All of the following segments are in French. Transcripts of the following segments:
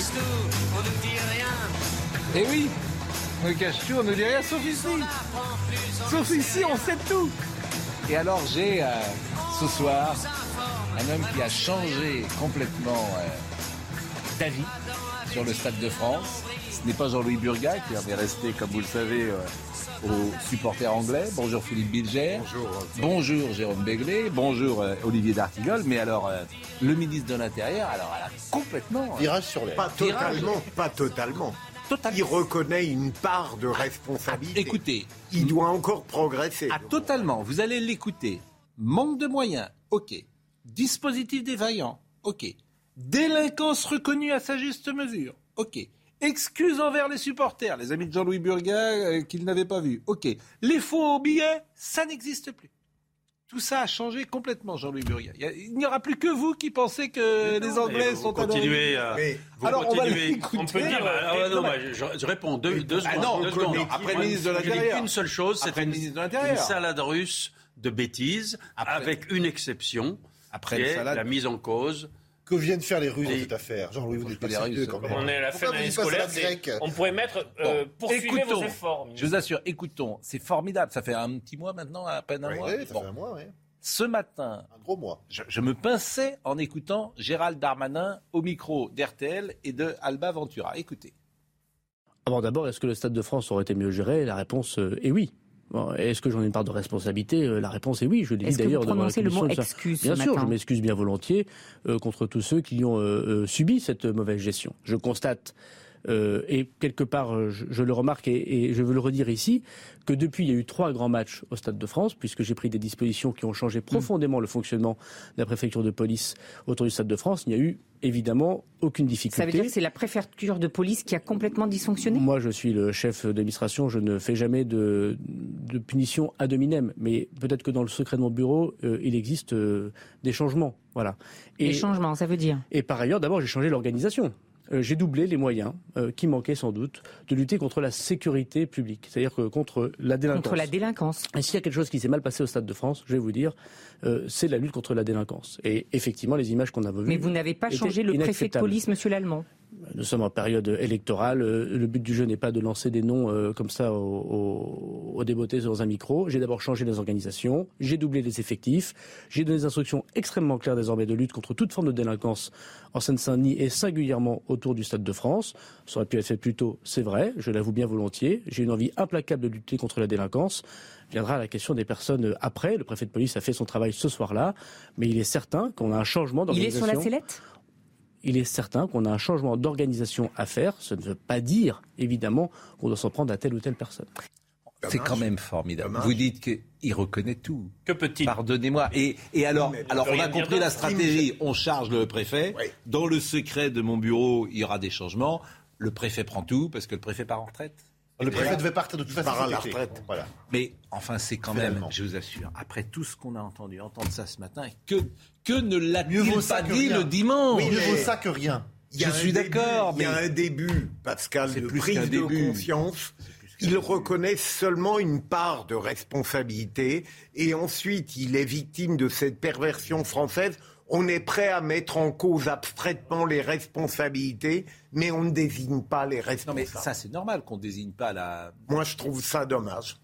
On. Eh oui, me cache-tu, on ne dit rien sauf ici. Sauf ici, on sait tout. Et alors j'ai euh, ce soir un homme qui a changé complètement euh, d'avis sur le Stade de France. Ce n'est pas Jean-Louis Burga qui en est resté, comme vous le savez, euh, aux supporters anglais. Bonjour Philippe Bilger. Bonjour. Bonjour Jérôme Béglé. Bonjour euh, Olivier D'Artigol. Mais alors, euh, le ministre de l'Intérieur, alors elle a complètement... Virage sur les. Pas totalement, pas totalement. Il reconnaît une part de responsabilité. Écoutez, il doit encore progresser. Ah, totalement. Vous allez l'écouter. Manque de moyens, ok. Dispositif défaillant, ok. Délinquance reconnue à sa juste mesure, ok. Excuses envers les supporters, les amis de Jean-Louis Burga euh, qu'ils n'avaient pas vu, ok. Les faux billets, ça n'existe plus. Tout ça a changé complètement, Jean-Louis Burga. Il n'y aura plus que vous qui pensez que les Anglais vous sont à continuez à- Mais Vous Alors, on va continuez. On peut dire. ah, non, bah, je, je réponds deux, deux Ah secondes. non, deux secondes. après le ministre de Je dis l'Intérieur. qu'une seule chose, c'est une, ministre de l'Intérieur. une salade russe de bêtises, Après- avec une exception, Après qui est la mise en cause. Que viennent faire les Russes dans Et- cette affaire Jean-Louis, vous n'êtes pas les Russes, quand même. On est à la fin de l'année scolaire. On pourrait mettre euh, Bon, poursuivez vos écoutons. efforts. Je vous assure, écoutons, c'est formidable. Ça fait un petit mois maintenant, à peine un Oui, mois. oui, ça Bon. fait un mois, oui. Ce matin, Un gros mois. je, je me pinçais en écoutant Gérald Darmanin au micro d'RTL et de Alba Ventura. Écoutez. Bon, d'abord, est-ce que le Stade de France aurait été mieux géré? La réponse euh, est oui. Bon, est-ce que j'en ai une part de responsabilité? Euh, La réponse est oui. Je l'ai dit d'ailleurs devant la le mot excuse Bien sûr, matin je m'excuse bien volontiers euh, contre tous ceux qui ont euh, subi cette mauvaise gestion. Je constate, euh, et quelque part, euh, je, je le remarque et, et je veux le redire ici, que depuis, il y a eu trois grands matchs au Stade de France, puisque j'ai pris des dispositions qui ont changé profondément le fonctionnement de la préfecture de police autour du Stade de France. Il n'y a eu évidemment aucune difficulté. Ça veut dire que c'est la préfecture de police qui a complètement dysfonctionné? Moi, je suis le chef d'administration, je ne fais jamais de, de punition ad hominem, mais peut-être que dans le secret de mon bureau, euh, il existe euh, des changements. Voilà. Et, Les changements, ça veut dire? et par ailleurs, d'abord, j'ai changé l'organisation. Euh, j'ai doublé les moyens euh, qui manquaient sans doute de lutter contre la sécurité publique, c'est-à-dire que contre la délinquance. contre la délinquance. Et s'il y a quelque chose qui s'est mal passé au Stade de France, je vais vous dire, euh, c'est la lutte contre la délinquance. Et effectivement, les images qu'on a vues. Mais vous n'avez pas changé le préfet de police, Monsieur Lallemand. Nous sommes en période électorale. Euh, Le but du jeu n'est pas de lancer des noms euh, comme ça au, au, au débeauté dans un micro. J'ai d'abord changé les organisations, j'ai doublé les effectifs, j'ai donné des instructions extrêmement claires désormais de lutte contre toute forme de délinquance en Seine-Saint-Denis et singulièrement autour du Stade de France. Ça aurait pu être fait plus tôt, c'est vrai, je l'avoue bien volontiers. J'ai une envie implacable de lutter contre la délinquance. Viendra la question des personnes euh, après. Le préfet de police a fait son travail ce soir-là, mais il est certain qu'on a un changement Il est d'organisation sur la sellette? Il est certain qu'on a un changement d'organisation à faire. Ce ne veut pas dire, évidemment, qu'on doit s'en prendre à telle ou telle personne. C'est quand même formidable. Vous dites qu'il reconnaît tout. Que peut-il Pardonnez-moi. Et, et alors, alors on a compris la stratégie. On charge le préfet. Dans le secret de mon bureau, il y aura des changements. Le préfet prend tout parce que le préfet part en retraite. Le préfet devait partir de toute façon. part à la retraite. Voilà. Mais enfin, c'est quand Finalement. même, je vous assure, après tout ce qu'on a entendu, entendre ça ce matin, que, que ne l'a-t-il pas dit rien. le dimanche Oui, Mieux mais- vaut ça que rien. Je suis d'accord, Il y a mais- un début, Pascal, de plus prise de conscience. Il reconnaît seulement une part de responsabilité et ensuite il est victime de cette perversion française. On est prêt à mettre en cause abstraitement les responsabilités, mais on ne désigne pas les Non mais responsables. ça c'est normal qu'on désigne pas la. Moi, je trouve ça dommage.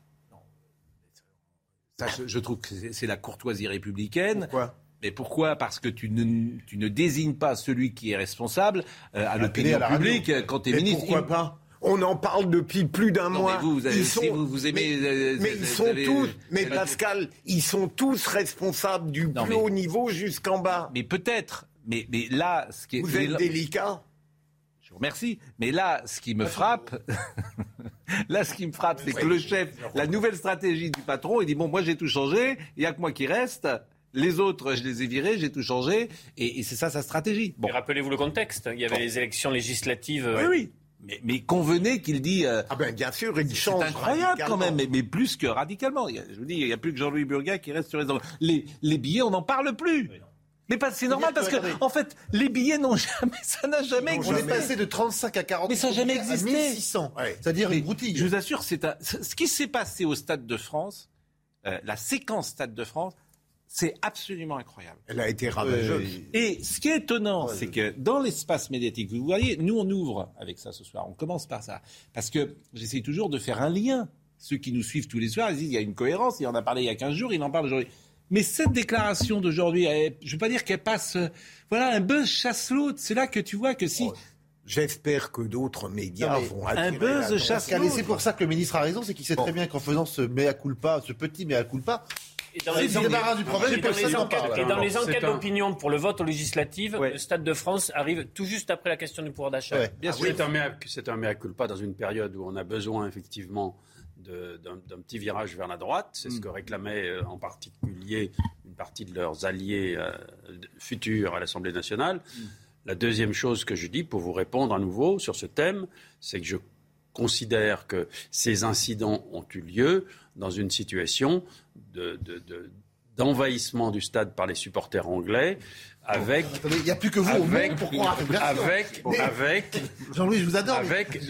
Ça, je, je trouve que c'est- la courtoisie républicaine. Pourquoi? Mais pourquoi? Parce que tu ne, tu ne désignes pas celui qui est responsable euh, à l'opinion publique quand tu es Mais ministre. pourquoi Il- pas? On en parle depuis plus d'un mois. mais vous, vous avez- Ils si vous- vous aimez, Mais, euh, mais vous ils sont avez- tous. Mais vous avez- Pascal, ils sont tous responsables du Non, plus mais- haut niveau jusqu'en bas. Mais peut-être. Mais, mais là, ce qui est. Vous mais êtes là- délicat. Je vous remercie. Mais là, ce qui me frappe, Là, ce qui me frappe, c'est que le chef, la nouvelle stratégie du patron, il dit bon, moi j'ai tout changé, il y a que moi qui reste. Les autres, je les ai virés, j'ai tout changé, et, et c'est ça sa stratégie. Bon, Mais Rappelez-vous le contexte. Il y avait les élections législatives. oui, euh, oui. Mais, mais convenez qu'il dit. euh, Ah ben bien sûr, il c'est change incroyable quand radicalement. même, mais, mais plus que radicalement. Je vous dis, il n'y a plus que Jean-Louis Burgat qui reste sur les les, les billets, on n'en parle plus. Mais pas- c'est normal parce que, en fait, les billets n'ont jamais, ça n'a jamais On existé. est passé de 35 à 40 Mais ça n'a jamais existé. 1600. C'est-à-dire une broutille. Je vous assure, c'est un- ce qui s'est passé au Stade de France, euh, la séquence Stade de France, c'est absolument incroyable. Elle a été ravageuse. Et ce qui est étonnant, c'est que dans l'espace médiatique, vous voyez, nous on ouvre avec ça ce soir, on commence par ça, parce que j'essaie toujours de faire un lien. Ceux qui nous suivent tous les soirs, ils disent il y a une cohérence, il en a parlé il y a 15 jours, il en parle aujourd'hui. Mais cette déclaration d'aujourd'hui, je ne veux pas dire qu'elle passe, euh, voilà, un buzz chasse l'autre. C'est là que tu vois que si J'espère que d'autres médias Non, vont un attirer buzz l'attention. chasse et c'est pour ça que le ministre a raison, c'est qu'il sait Bon. très bien qu'en faisant ce mea culpa, ce petit mea culpa, Et dans les enquêtes, d'opinion pour le vote aux législatives, Ouais. le Stade de France arrive tout juste après la question du pouvoir d'achat. Ouais. Ah oui, c'est un mea- culpa dans une période où on a besoin effectivement d'un petit virage vers la droite. C'est ce que réclamait euh, en particulier une partie de leurs alliés euh, futurs à l'Assemblée nationale. La deuxième chose que je dis pour vous répondre à nouveau sur ce thème, c'est que je considère que ces incidents ont eu lieu dans une situation de- de- de- d'envahissement du stade par les supporters anglais avec Attendez, il n'y a plus que vous au avec, monde pour croire. Avec, Mais- avec, Jean-Louis, je vous adore. mais- avec,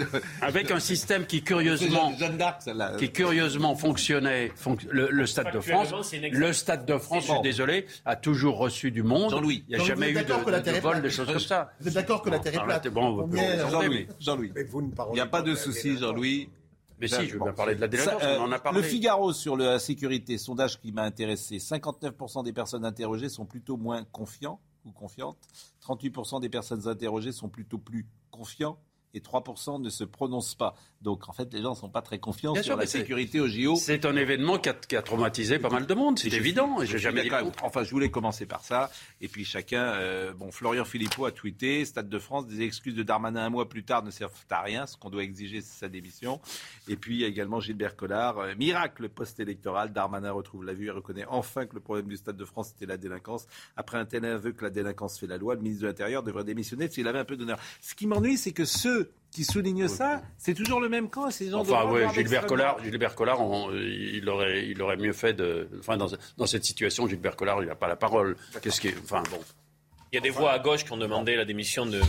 avec un système qui curieusement, Jeanne, Jeanne d'Arc, celle-là. qui curieusement fonctionnait, fonc- le, le Stade de France, le Stade de France, je suis désolé, a toujours reçu du monde. Jean-Louis. il n'y a jamais eu êtes d'accord que la de, de vol, des choses comme ça. Vous êtes d'accord que la Terre est plate Arrêtez, bon, peut- Jean-Louis, Jean-Louis. Mais vous ne parlez Il n'y a pas de souci. Jean-Louis. Mais si, je veux bien parler de la Ça, délinquance, euh, on en a parlé. Le Figaro sur la sécurité, sondage qui m'a intéressé. 59% des personnes interrogées sont plutôt moins confiants ou confiantes. 38% des personnes interrogées sont plutôt plus confiants. Et 3% ne se prononcent pas. Donc, en fait, les gens ne sont pas très confiants Bien sur sûr, la sécurité au JO. C'est un événement qui a, qui a traumatisé pas mal de monde, c'est Je évident, je jamais dit contraire. Enfin, je voulais commencer par ça. Et puis chacun, euh, bon, Florian Philippot a tweeté, Stade de France, des excuses de Darmanin un mois plus tard ne servent à rien. Ce qu'on doit exiger, c'est sa démission. Et puis il y a également Gilbert Collard, euh, miracle post-électoral. Darmanin retrouve la vue et reconnaît enfin que le problème du Stade de France, c'était la délinquance. Après un tel aveu que la délinquance fait la loi, le ministre de l'Intérieur devrait démissionner s'il avait un peu d'honneur. Ce qui m'ennuie, c'est que ceux qui soulignent ça, c'est toujours le même camp. Ces gens Enfin, oui, Gilbert Collard. Gilbert Collard on- il, aurait, il aurait mieux fait de. Enfin, dans, dans cette situation, Gilbert Collard, il n'a pas la parole. Qu'est-ce qui est. Enfin, bon. Il y a des voix à gauche qui ont demandé la démission de.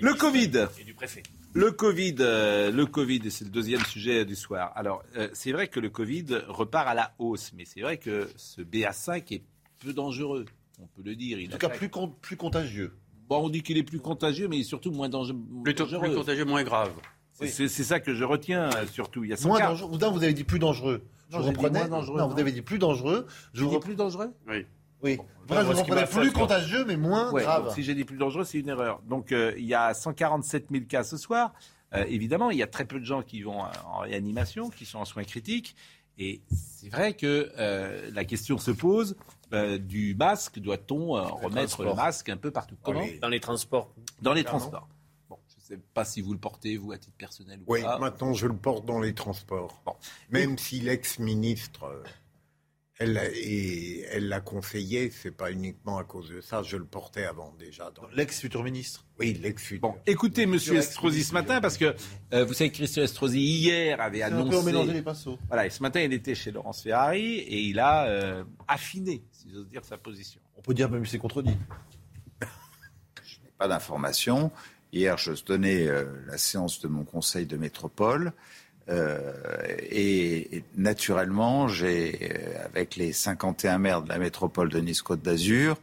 Le Covid. Et du préfet. Le Covid, euh, le Covid, c'est le deuxième sujet du soir. Alors, euh, c'est vrai que le Covid repart à la hausse, mais c'est vrai que ce BA5 est peu dangereux. On peut le dire. Il En tout cas, attaque- plus, con- plus contagieux. Bon, on dit qu'il est plus contagieux, mais il est surtout moins dangereux. Plutôt dangereux. plus contagieux, moins grave. C'est- ça que je retiens euh, surtout. Il y a Moins 104. dangereux. Non, vous avez dit plus dangereux. Je Non, vous reprenais. moins dangereux, non, non. vous avez dit plus dangereux. Je vous dit plus dangereux Oui. Oui. Bon, je vous plus contagieux, mais moins Ouais, grave. donc si j'ai dit plus dangereux, c'est une erreur. Donc euh, il y a 147 000 cas ce soir. Euh, évidemment, il y a très peu de gens qui vont en réanimation, qui sont en soins critiques. Et c'est vrai que euh, la question se pose euh, du masque. Doit-on euh, remettre le masque un peu partout? Comment? Dans les transports. Dans les transports. Bon, je ne sais pas si vous le portez, vous, à titre personnel ou Oui, pas. maintenant je le porte dans les transports. Bon. Même si l'ex-ministre, euh, elle, l'a- et elle l'a conseillé, c'est pas uniquement à cause de ça, je le portais avant déjà. Dans... L'ex-futur ministre. Oui, l'ex-futur. Bon, écoutez Monsieur Estrosi ce matin, parce que euh, vous savez que Christian Estrosi hier avait C'est un peu annoncé. mélanger les pinceaux. Voilà, et ce matin, il était chez Laurence Ferrari et il a euh, affiné, si j'ose dire, sa position. On peut dire même c'est contredit. pas d'informations. Hier, je tenais euh, la séance de mon conseil de métropole. Euh, et, naturellement, j'ai, euh, avec les 51 maires de la métropole de Nice-Côte d'Azur,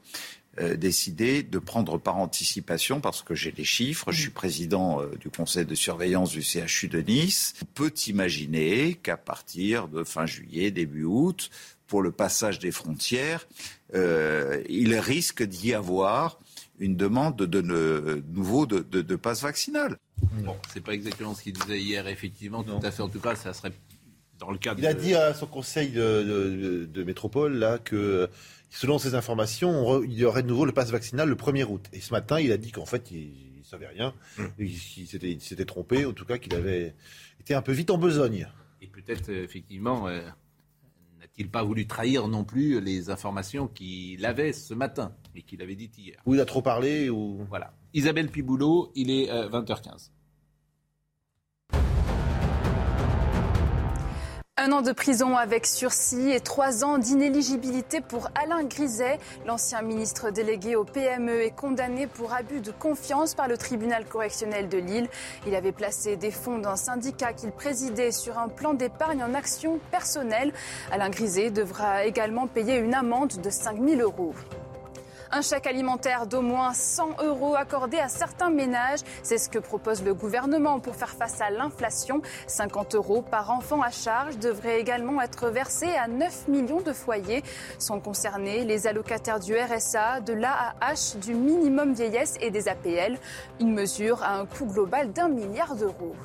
euh, décidé de prendre par anticipation, parce que j'ai les chiffres, je suis président du conseil de surveillance du CHU de Nice. On peut imaginer qu'à partir de fin juillet, début août, pour le passage des frontières, il risque d'y avoir une demande de, de, nouveau de, de, de passe vaccinal. Bon, c'est pas exactement ce qu'il disait hier, effectivement, tout à fait. En tout cas, ça serait dans le cadre. Il a de- dit à son conseil de, de- de métropole là que selon ses informations, re- il y aurait de nouveau le passe vaccinal le 1er août. Et ce matin, il a dit qu'en fait, il, il savait rien, et qu'il s'était, il s'était trompé, en tout cas qu'il avait était un peu vite en besogne. Et peut-être, euh, effectivement, euh, n'a-t-il pas voulu trahir non plus les informations qu'il avait ce matin et qu'il avait dites hier Ou il a trop parlé, ou... Voilà. Isabelle Piboulot, il est euh, 20h15. Un an de prison avec sursis et trois ans d'inéligibilité pour Alain Griset. L'ancien ministre délégué au PME est condamné pour abus de confiance par le tribunal correctionnel de Lille. Il avait placé des fonds d'un syndicat qu'il présidait sur un plan d'épargne en action personnelle. Alain Griset devra également payer une amende de 5 000 euros. Un chèque alimentaire d'au moins 100 euros accordé à certains ménages. C'est ce que propose le gouvernement pour faire face à l'inflation. 50 euros par enfant à charge devraient également être versés à 9 millions de foyers. Sont concernés les allocataires du RSA, de l'AAH, du minimum vieillesse et des APL. Une mesure à un coût global d'un milliard d'euros.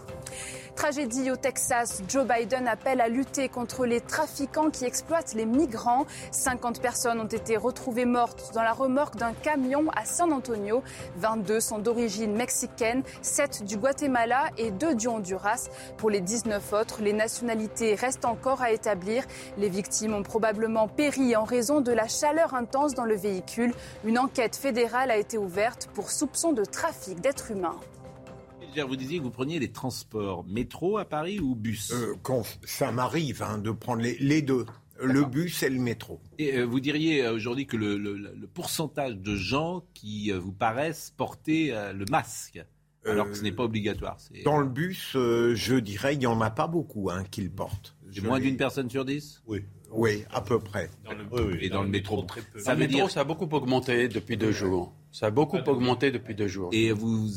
Tragédie au Texas, Joe Biden appelle à lutter contre les trafiquants qui exploitent les migrants. 50 personnes ont été retrouvées mortes dans la remorque d'un camion à San Antonio. 22 sont d'origine mexicaine, 7 du Guatemala et 2 du Honduras. Pour les 19 autres, les nationalités restent encore à établir. Les victimes ont probablement péri en raison de la chaleur intense dans le véhicule. Une enquête fédérale a été ouverte pour soupçon de trafic d'êtres humains. Vous disiez que vous preniez les transports métro à Paris ou bus Euh, quand ça m'arrive hein, de prendre les, les deux, le bus et le métro. Et euh, vous diriez euh, aujourd'hui que le, le- le pourcentage de gens qui euh, vous paraissent porter euh, le masque, alors que ce n'est pas obligatoire, Dans le bus, euh, je dirais, il n'y en a pas beaucoup hein, qui le portent. moins d'une personne sur dix? Oui, oui, à peu près. Et dans le métro, Ça ça veut métro, dire. ça a beaucoup augmenté depuis deux jours. Ça a beaucoup augmenté depuis deux jours. Et vous,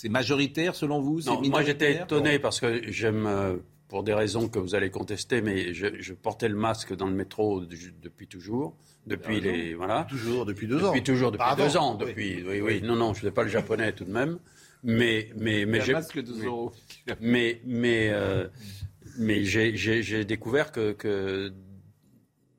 c'est majoritaire selon vous? Non, moi j'étais étonné parce que j'aime, euh, pour des raisons que vous allez contester, mais je, je portais le masque dans le métro depuis toujours, depuis raison. les voilà, Toujours, depuis deux ans. depuis toujours, depuis deux avant, ans, oui. depuis oui, oui, non, non, je ne pas le japonais tout de même, mais mais mais Un j'ai masque de euros. mais mais euh, mais j'ai découvert que que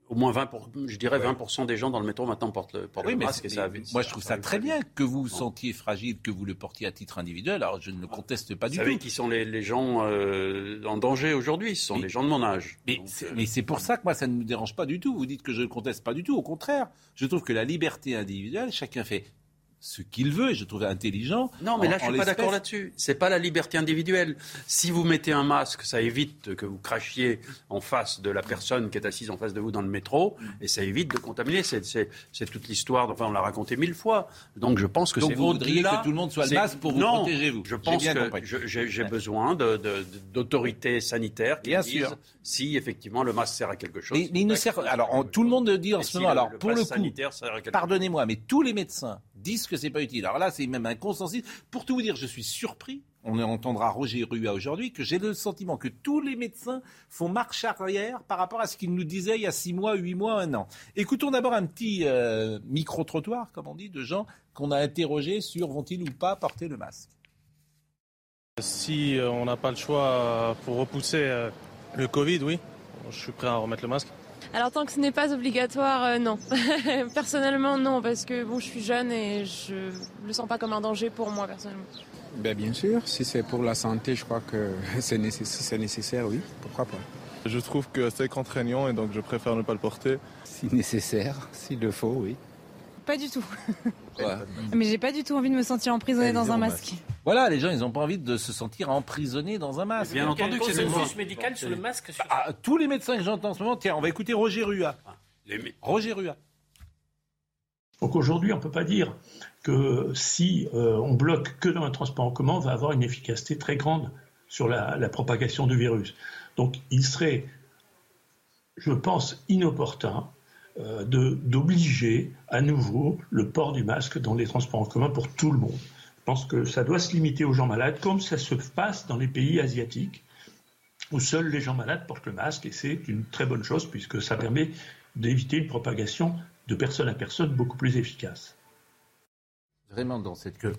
au moins 20 pour, je dirais 20 des gens dans le métro maintenant portent le, portent Oui, le mais masque et ça. mais moi je trouve ça très bien que vous vous sentiez fragile, que vous le portiez à titre individuel. Alors je ne le conteste pas Vous du savez tout. qui sont les, les gens euh, en danger aujourd'hui? Ce sont Mais- les gens de mon âge. Mais Donc, c'est, euh, mais c'est pour ça que moi, ça ne me dérange pas du tout. Vous dites que je ne conteste pas du tout. Au contraire, je trouve que la liberté individuelle, chacun fait ce qu'il veut, et je trouve intelligent. Non, mais en- là, je en suis pas d'accord là-dessus. C'est pas la liberté individuelle. Si vous mettez un masque, ça évite que vous crachiez en face de la personne qui est assise en face de vous dans le métro, et ça évite de contaminer. C'est, toute l'histoire. Enfin, on l'a raconté mille fois. Donc, je pense que Donc c'est vous voudriez que tout le monde soit le masque pour vous non, protéger, vous. Je pense que j'ai, besoin d'autorités sanitaires qui Bien me disent sûr. si effectivement le masque sert à quelque chose. Mais, mais il ne sert. Alors, tout le monde dit en ce moment. Alors, pour le coup, pardonnez-moi, mais tous les médecins disent que c'est pas utile. Alors là, c'est même un consensus. Pour tout vous dire, je suis surpris. On entendra Roger Rua aujourd'hui que j'ai le sentiment que tous les médecins font marche arrière par rapport à ce qu'ils nous disaient il y a six mois, huit mois, un an. Écoutons d'abord un petit euh, micro-trottoir, comme on dit, de gens qu'on a interrogés sur vont-ils ou pas porter le masque. Si euh, on n'a pas le choix pour repousser euh, le Covid, oui, je suis prêt à remettre le masque. Alors tant que ce n'est pas obligatoire, euh, non. personnellement, non, parce que bon, je suis jeune et je le sens pas comme un danger pour moi personnellement. Ben, bien sûr, si c'est pour la santé, je crois que c'est nécessaire, oui, pourquoi pas. Je trouve que c'est contraignant et donc je préfère ne pas le porter. Si nécessaire, s'il le faut, oui. Pas du tout. Mais j'ai pas du tout envie de me sentir emprisonnée dans un masque. Voilà, les gens, ils n'ont pas envie de se sentir emprisonnés dans un masque. Bien Il y a un entendu que c'est le consensus médical sur le masque. sur- Ah, tous les médecins que j'entends en ce moment, tiens, on va écouter Roger Rua. Les- Roger Rua. Donc aujourd'hui, on ne peut pas dire que si euh, on bloque que dans un transport en commun, on va avoir une efficacité très grande sur la, la propagation du virus. Donc il serait, je pense, inopportun euh, d'obliger à nouveau le port du masque dans les transports en commun pour tout le monde. Je pense que ça doit se limiter aux gens malades, comme ça se passe dans les pays asiatiques, où seuls les gens malades portent le masque, et c'est une très bonne chose, puisque ça permet d'éviter une propagation de personne à personne beaucoup plus efficace. Vraiment dans cette que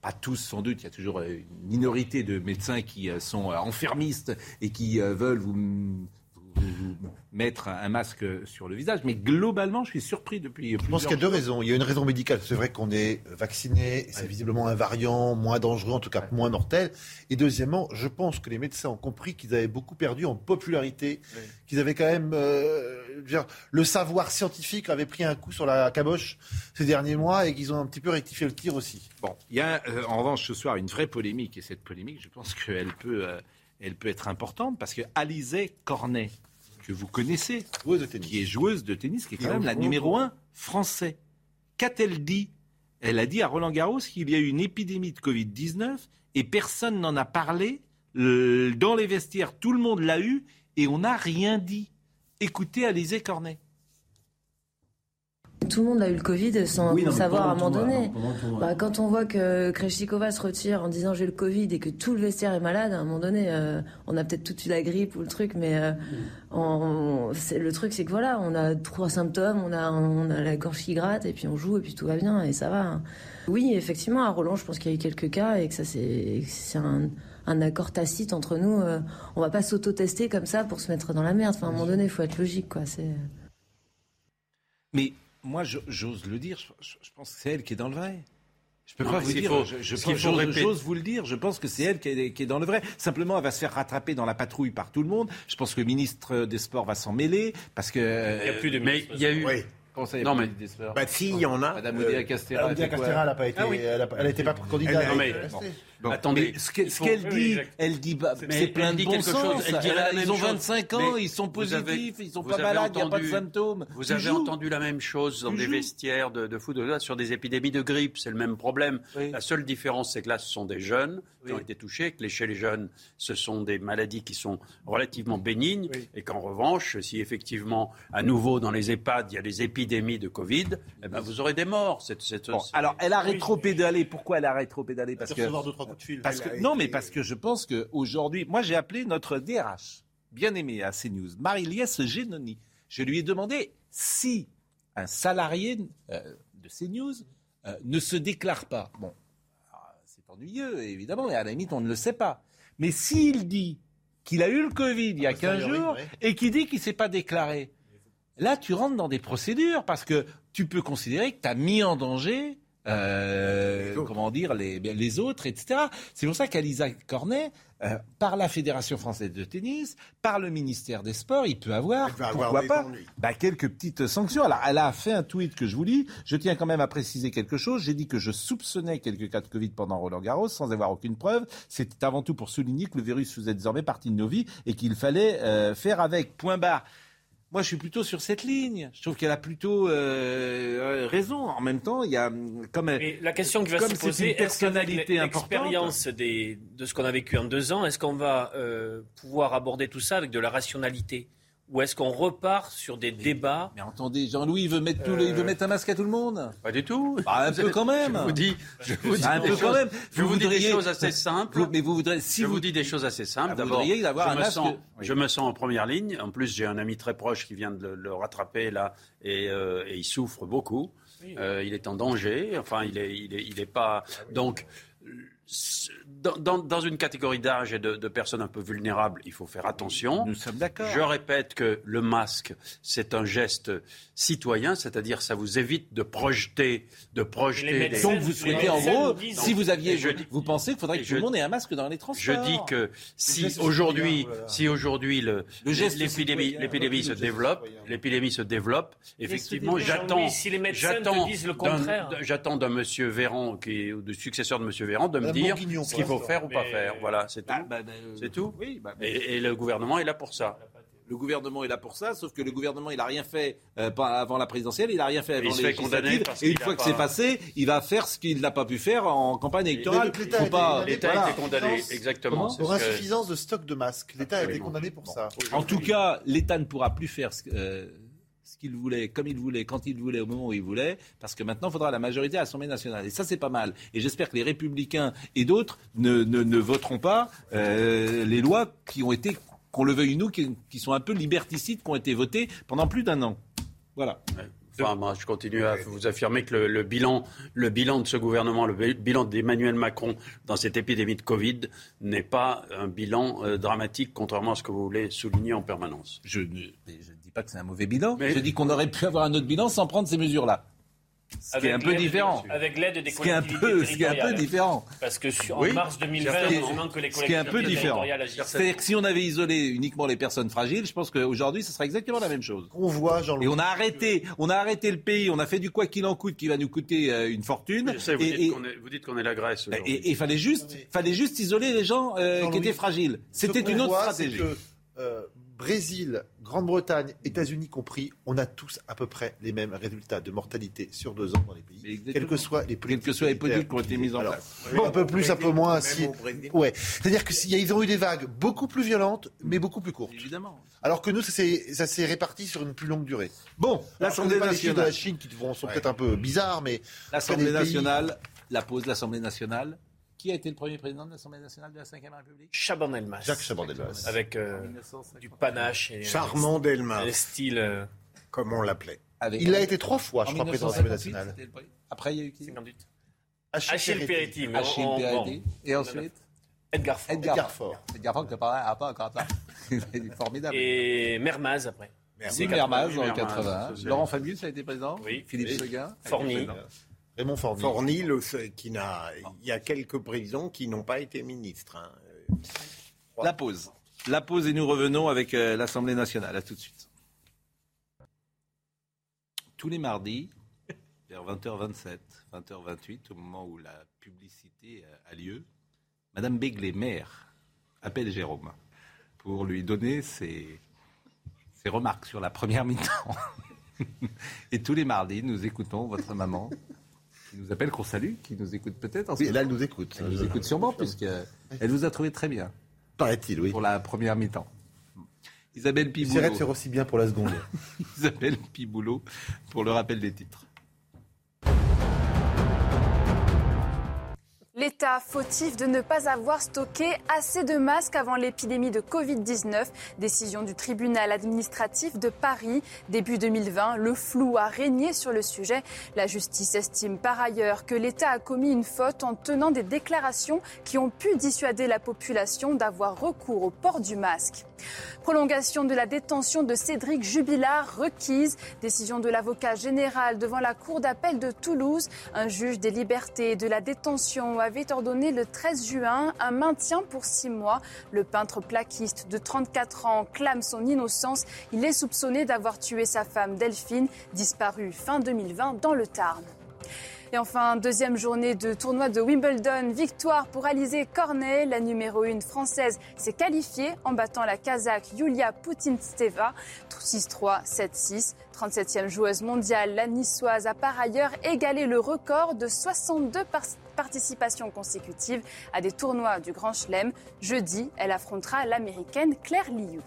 pas tous sans doute, il y a toujours euh, une minorité de médecins qui euh, sont enfermistes et qui veulent vous, vous- mettre un masque sur le visage. Mais globalement, je suis surpris depuis. Je pense qu'il y a deux raisons. Il y a une raison médicale. C'est vrai qu'on est vacciné, c'est visiblement un variant moins dangereux, en tout cas moins mortel. Et deuxièmement, je pense que les médecins ont compris qu'ils avaient beaucoup perdu en popularité, qu'ils avaient quand même. euh, dire, le savoir scientifique avait pris un coup sur la caboche ces derniers mois et qu'ils ont un petit peu rectifié le tir aussi. Bon, il y a euh, en revanche ce soir une vraie polémique, et cette polémique, je pense qu'elle peut, euh, elle peut être importante, parce que Alizé Cornet, que vous connaissez, qui est joueuse de tennis, qui est Et quand même la numéro un français, qu'a-t-elle dit? Elle a dit à Roland Garros qu'il y a eu une épidémie de Covid-19 et personne n'en a parlé. Le- dans les vestiaires, tout le monde l'a eu et on n'a rien dit. Écoutez Alizé Cornet. Tout le monde a eu le Covid sans Oui, non, savoir à un moment donné. tournoi. Bah, quand on voit que Krejcikova se retire en disant j'ai le Covid et que tout le vestiaire est malade, à un moment donné, euh, on a peut-être toute la grippe ou le truc, mais euh, on- c'est- le truc c'est que voilà, on a trois symptômes, on a, on a la gorge qui gratte et puis on joue et puis tout va bien et ça va. hein. Oui, effectivement, à Roland, je pense qu'il y a eu quelques cas et que ça c'est c'est un, un accord tacite entre nous. euh, on va pas s'auto-tester comme ça pour se mettre dans la merde. Enfin, à un moment donné, il faut être logique, quoi. C'est Mais moi, j'ose le dire, je, pense que c'est elle qui est dans le vrai. Je peux Non, pas vous dire, faut- je, je ce qu'il pense- faut j'ose- vous le dire, je pense que c'est elle qui est, qui est dans le vrai. Simplement, elle va se faire rattraper dans la patrouille par tout le monde. Je pense que le ministre des Sports va s'en mêler, parce que... Il n'y a plus de Mais il y a eu. Oui. Comment ça, il y a Non, mais- de ministre des Sports Bah si, il y en a. Madame Euh, Oudéa Castéra. Oudéa elle Castéra, n'a pas été, Ah oui. elle n'était pas candidate. Est été- restée. Bon. Attendez, Mais ce qu'elle oui, dit, exact. elle dit, bah, Mais c'est elle plein de dit bon quelque sens. chose, elle la ils ont chose. 25 ans, Mais ils sont vous avez- positifs, ils sont pas malades, il n'y a pas de symptômes. Vous Tu avez joues. entendu la même chose dans Tu des joues. vestiaires de, de foot sur des épidémies de grippe. C'est le même problème. La seule différence, c'est que là, ce sont des jeunes qui ont été touchés, que les- chez les jeunes, ce sont des maladies qui sont relativement bénignes, et qu'en revanche, si effectivement, à nouveau, dans les EHPAD, il y a des épidémies de Covid, eh ben, vous aurez des morts. Bon, alors, elle a rétro-pédalé. Pourquoi elle a rétro-pédalé? Parce que, va recevoir deux, trois coups de fil. parce que Elle a non, mais parce que je pense qu'aujourd'hui, moi j'ai appelé notre DRH, bien aimé à CNews, Marie-Liesse Génoni. Je lui ai demandé si un salarié euh, de CNews euh, ne se déclare pas. Bon, alors, c'est ennuyeux, évidemment, et à la limite, on ne le sait pas. Mais s'il dit qu'il a eu le Covid il y a 15 posteriori, jours et qu'il dit qu'il ne s'est pas déclaré, là, tu rentres dans des procédures parce que tu peux considérer que tu as mis en danger. euh, comment dire les, les autres, etc. C'est pour ça qu'Alisa Cornet, euh, par la Fédération française de tennis, par le ministère des Sports, il peut avoir, pourquoi pas, bah, quelques petites sanctions. Alors, elle a fait un tweet que je vous lis. Je tiens quand même à préciser quelque chose. J'ai dit que je soupçonnais quelques cas de Covid pendant Roland Garros sans avoir aucune preuve. C'était avant tout pour souligner que le virus faisait désormais partie de nos vies et qu'il fallait euh, faire avec. Point barre. Moi, je suis plutôt sur cette ligne. Je trouve qu'elle a plutôt euh, euh, raison. En même temps, il y a hum, comme Mais la question qui va se poser, une personnalité importante. l'expérience des- de ce qu'on a vécu en deux ans, est-ce qu'on va euh, pouvoir aborder tout ça avec de la rationalité? Ou est-ce qu'on repart sur des débats Mais entendez, Jean-Louis il veut mettre tout le- il veut mettre un masque à tout le monde? Pas du tout. Bah, un peu quand même. Je vous dis, je vous dis un des peu quand choses- même. Je vous, dis des choses assez simples. Mais vous voudrez, si je vous, vous dis des choses assez simples. Ah, vous D'abord, je, un me masque- sens, Oui. je me sens en première ligne. En plus, j'ai un ami très proche qui vient de le, le rattraper là, et, euh, et il souffre beaucoup. Euh, il est en danger. Enfin, il est, il est, il est pas. Donc. Dans, dans- dans une catégorie d'âge et de, de personnes un peu vulnérables, il faut faire attention. Nous sommes d'accord. Je répète que le masque, c'est un geste citoyen, c'est-à-dire ça vous évite de projeter, de projeter. Les des- médecins- Donc vous souhaitez en gros, si vous aviez, je dis- vous pensez qu'il faudrait que et tout le je- monde ait un masque dans les transports. Je dis que si aujourd'hui, voilà. si aujourd'hui le, Le geste l'épidémie, citoyen, l'épidémie le se geste développe, citoyen. l'épidémie se développe. Effectivement, j'attends, si les médecins te j'attends disent le d'un- contraire. d'un- j'attends d'un monsieur Véran, qui est ou du successeur de monsieur Véran, de me Madame dire ce qu'il faut faire ou pas faire. Voilà, c'est tout. Bah, bah, bah, euh, C'est tout. Oui, bah, mais Et, et le gouvernement est là pour ça. le gouvernement est là pour ça, sauf que le gouvernement il a rien fait euh, pas avant la présidentielle, il a rien fait avant les fait condamner législatives, et une fois que pas- c'est passé, il va faire ce qu'il n'a pas pu faire en campagne électorale. l'État Faut a été pas, condamné. Voilà. exactement. c'est Pour que- insuffisance de stock de masques? L'État a été condamné pour ça. En tout cas, l'État ne pourra plus faire ce, euh, ce qu'il voulait, comme il voulait, quand il voulait, au moment où il voulait, parce que maintenant, il faudra la majorité à l'Assemblée nationale. Et ça, c'est pas mal. Et j'espère que les Républicains et d'autres ne, voteront pas euh, les lois qui ont été, qu'on le veuille ou nous, qui, qui sont un peu liberticides, qui ont été votées pendant plus d'un an. Voilà. Enfin, moi, je continue à vous affirmer que le, le bilan, le bilan de ce gouvernement, le bi- bilan d'Emmanuel Macron dans cette épidémie de Covid n'est pas un bilan euh, dramatique, contrairement à ce que vous voulez souligner en permanence. Je ne mais je ne dis pas que c'est un mauvais bilan. Je dis qu'on aurait pu avoir un autre bilan sans prendre ces mesures-là. Ce qui est un peu différent. Avec l'aide des Ce qui est un collectivités peu, ce qui est un peu différent. Parce que sur, Oui. en mars 2020, Ce qui est- on demande que les Ce qui est un peu collectivités différent. territoriales agissent. C'est-à-dire que si on avait isolé uniquement les personnes fragiles, je pense qu'aujourd'hui, ce serait exactement la même chose. On voit, jean Et on a arrêté, on a arrêté le pays, on a fait du quoi qu'il en coûte qui va nous coûter euh, une fortune. Je sais, vous, Et- dites et- qu'on est, vous dites qu'on est la Grèce et il fallait juste, fallait juste isoler les gens euh, qui Jean-Louis, étaient fragiles. C'était une autre voit, stratégie. que, euh, Brésil, Grande-Bretagne, États-Unis compris, on a tous à peu près les mêmes résultats de mortalité sur deux ans dans les pays, quelles que soient les politiques, que soient les politiques qui ont été mises en Alors, place. bon, un peu plus, un peu moins. Si... Ouais. C'est-à-dire qu'ils ont eu des vagues beaucoup plus violentes, mais beaucoup plus courtes. Évidemment. Alors que nous, ça s'est réparti sur une plus longue durée. Bon, l'Assemblée les chiffres de nationale. la Chine qui sont peut-être un peu bizarres, mais L'Assemblée pays- nationale, la pause de l'Assemblée nationale. Qui a été le premier président de l'Assemblée nationale de la Ve République? Chaban-Delmas. Jacques Chaban-Delmas. Avec euh, du panache et Charmant Delmas. un style. euh, Comme on l'appelait. Avec- Il l'a été trois fois, je crois, président de l'Assemblée 1958, nationale. le. Après, il y a eu qui? 58. Achille mais Achille bon. Et ensuite? Edgar Faure. Edgar, Edgar Faure. Edgar Faure qui parlait à pas encore ça. Il est formidable. Et Mermaz après. C'est Mermaz en Mermaz, 80. c'est- Laurent Fabius a été président. Oui. Philippe. Seguin. Forny. Raymond. Forny, le- qui n'a, il y a quelques présidents qui n'ont pas été ministres. hein. La pause. La pause et nous revenons avec euh, l'Assemblée nationale. À tout de suite. Tous les mardis, vers 20h27, 20h28, au moment où la publicité euh, a lieu, Madame Begley, maire, appelle Jérôme pour lui donner ses, ses remarques sur la première mi-temps. Et tous les mardis, nous écoutons votre maman, qui nous appelle, qu'on salue, qui nous écoute peut-être. ce Oui, là, elle nous écoute. Elle nous écoute sûrement, puisqu'elle vous a trouvé très bien Paraît-il, oui. pour la première mi-temps. Isabelle J'essaierai de faire Piboulot. aussi bien pour la seconde. Isabelle Piboulot pour le rappel des titres. L'État fautif de ne pas avoir stocké assez de masques avant l'épidémie de Covid-19. Décision du tribunal administratif de Paris. Début 2020, le flou a régné sur le sujet. La justice estime par ailleurs que l'État a commis une faute en tenant des déclarations qui ont pu dissuader la population d'avoir recours au port du masque. Prolongation de la détention de Cédric Jubilard requise. Décision de l'avocat général devant la cour d'appel de Toulouse. Un juge des libertés de la détention avait ordonné le 13 juin un maintien pour six mois. Le peintre plaquiste de 34 ans clame son innocence. Il est soupçonné d'avoir tué sa femme Delphine, disparue fin 2020 dans le Tarn. Et enfin, deuxième journée de tournoi de Wimbledon. Victoire pour Alizé Cornet. La numéro 1 française s'est qualifiée en battant la Kazakh Yulia Putintseva 6-3, 7-6. 37e joueuse mondiale, la niçoise a par ailleurs égalé le record de 62 par- participations consécutives à des tournois du Grand Chelem. Jeudi, elle affrontera l'américaine Claire Liu.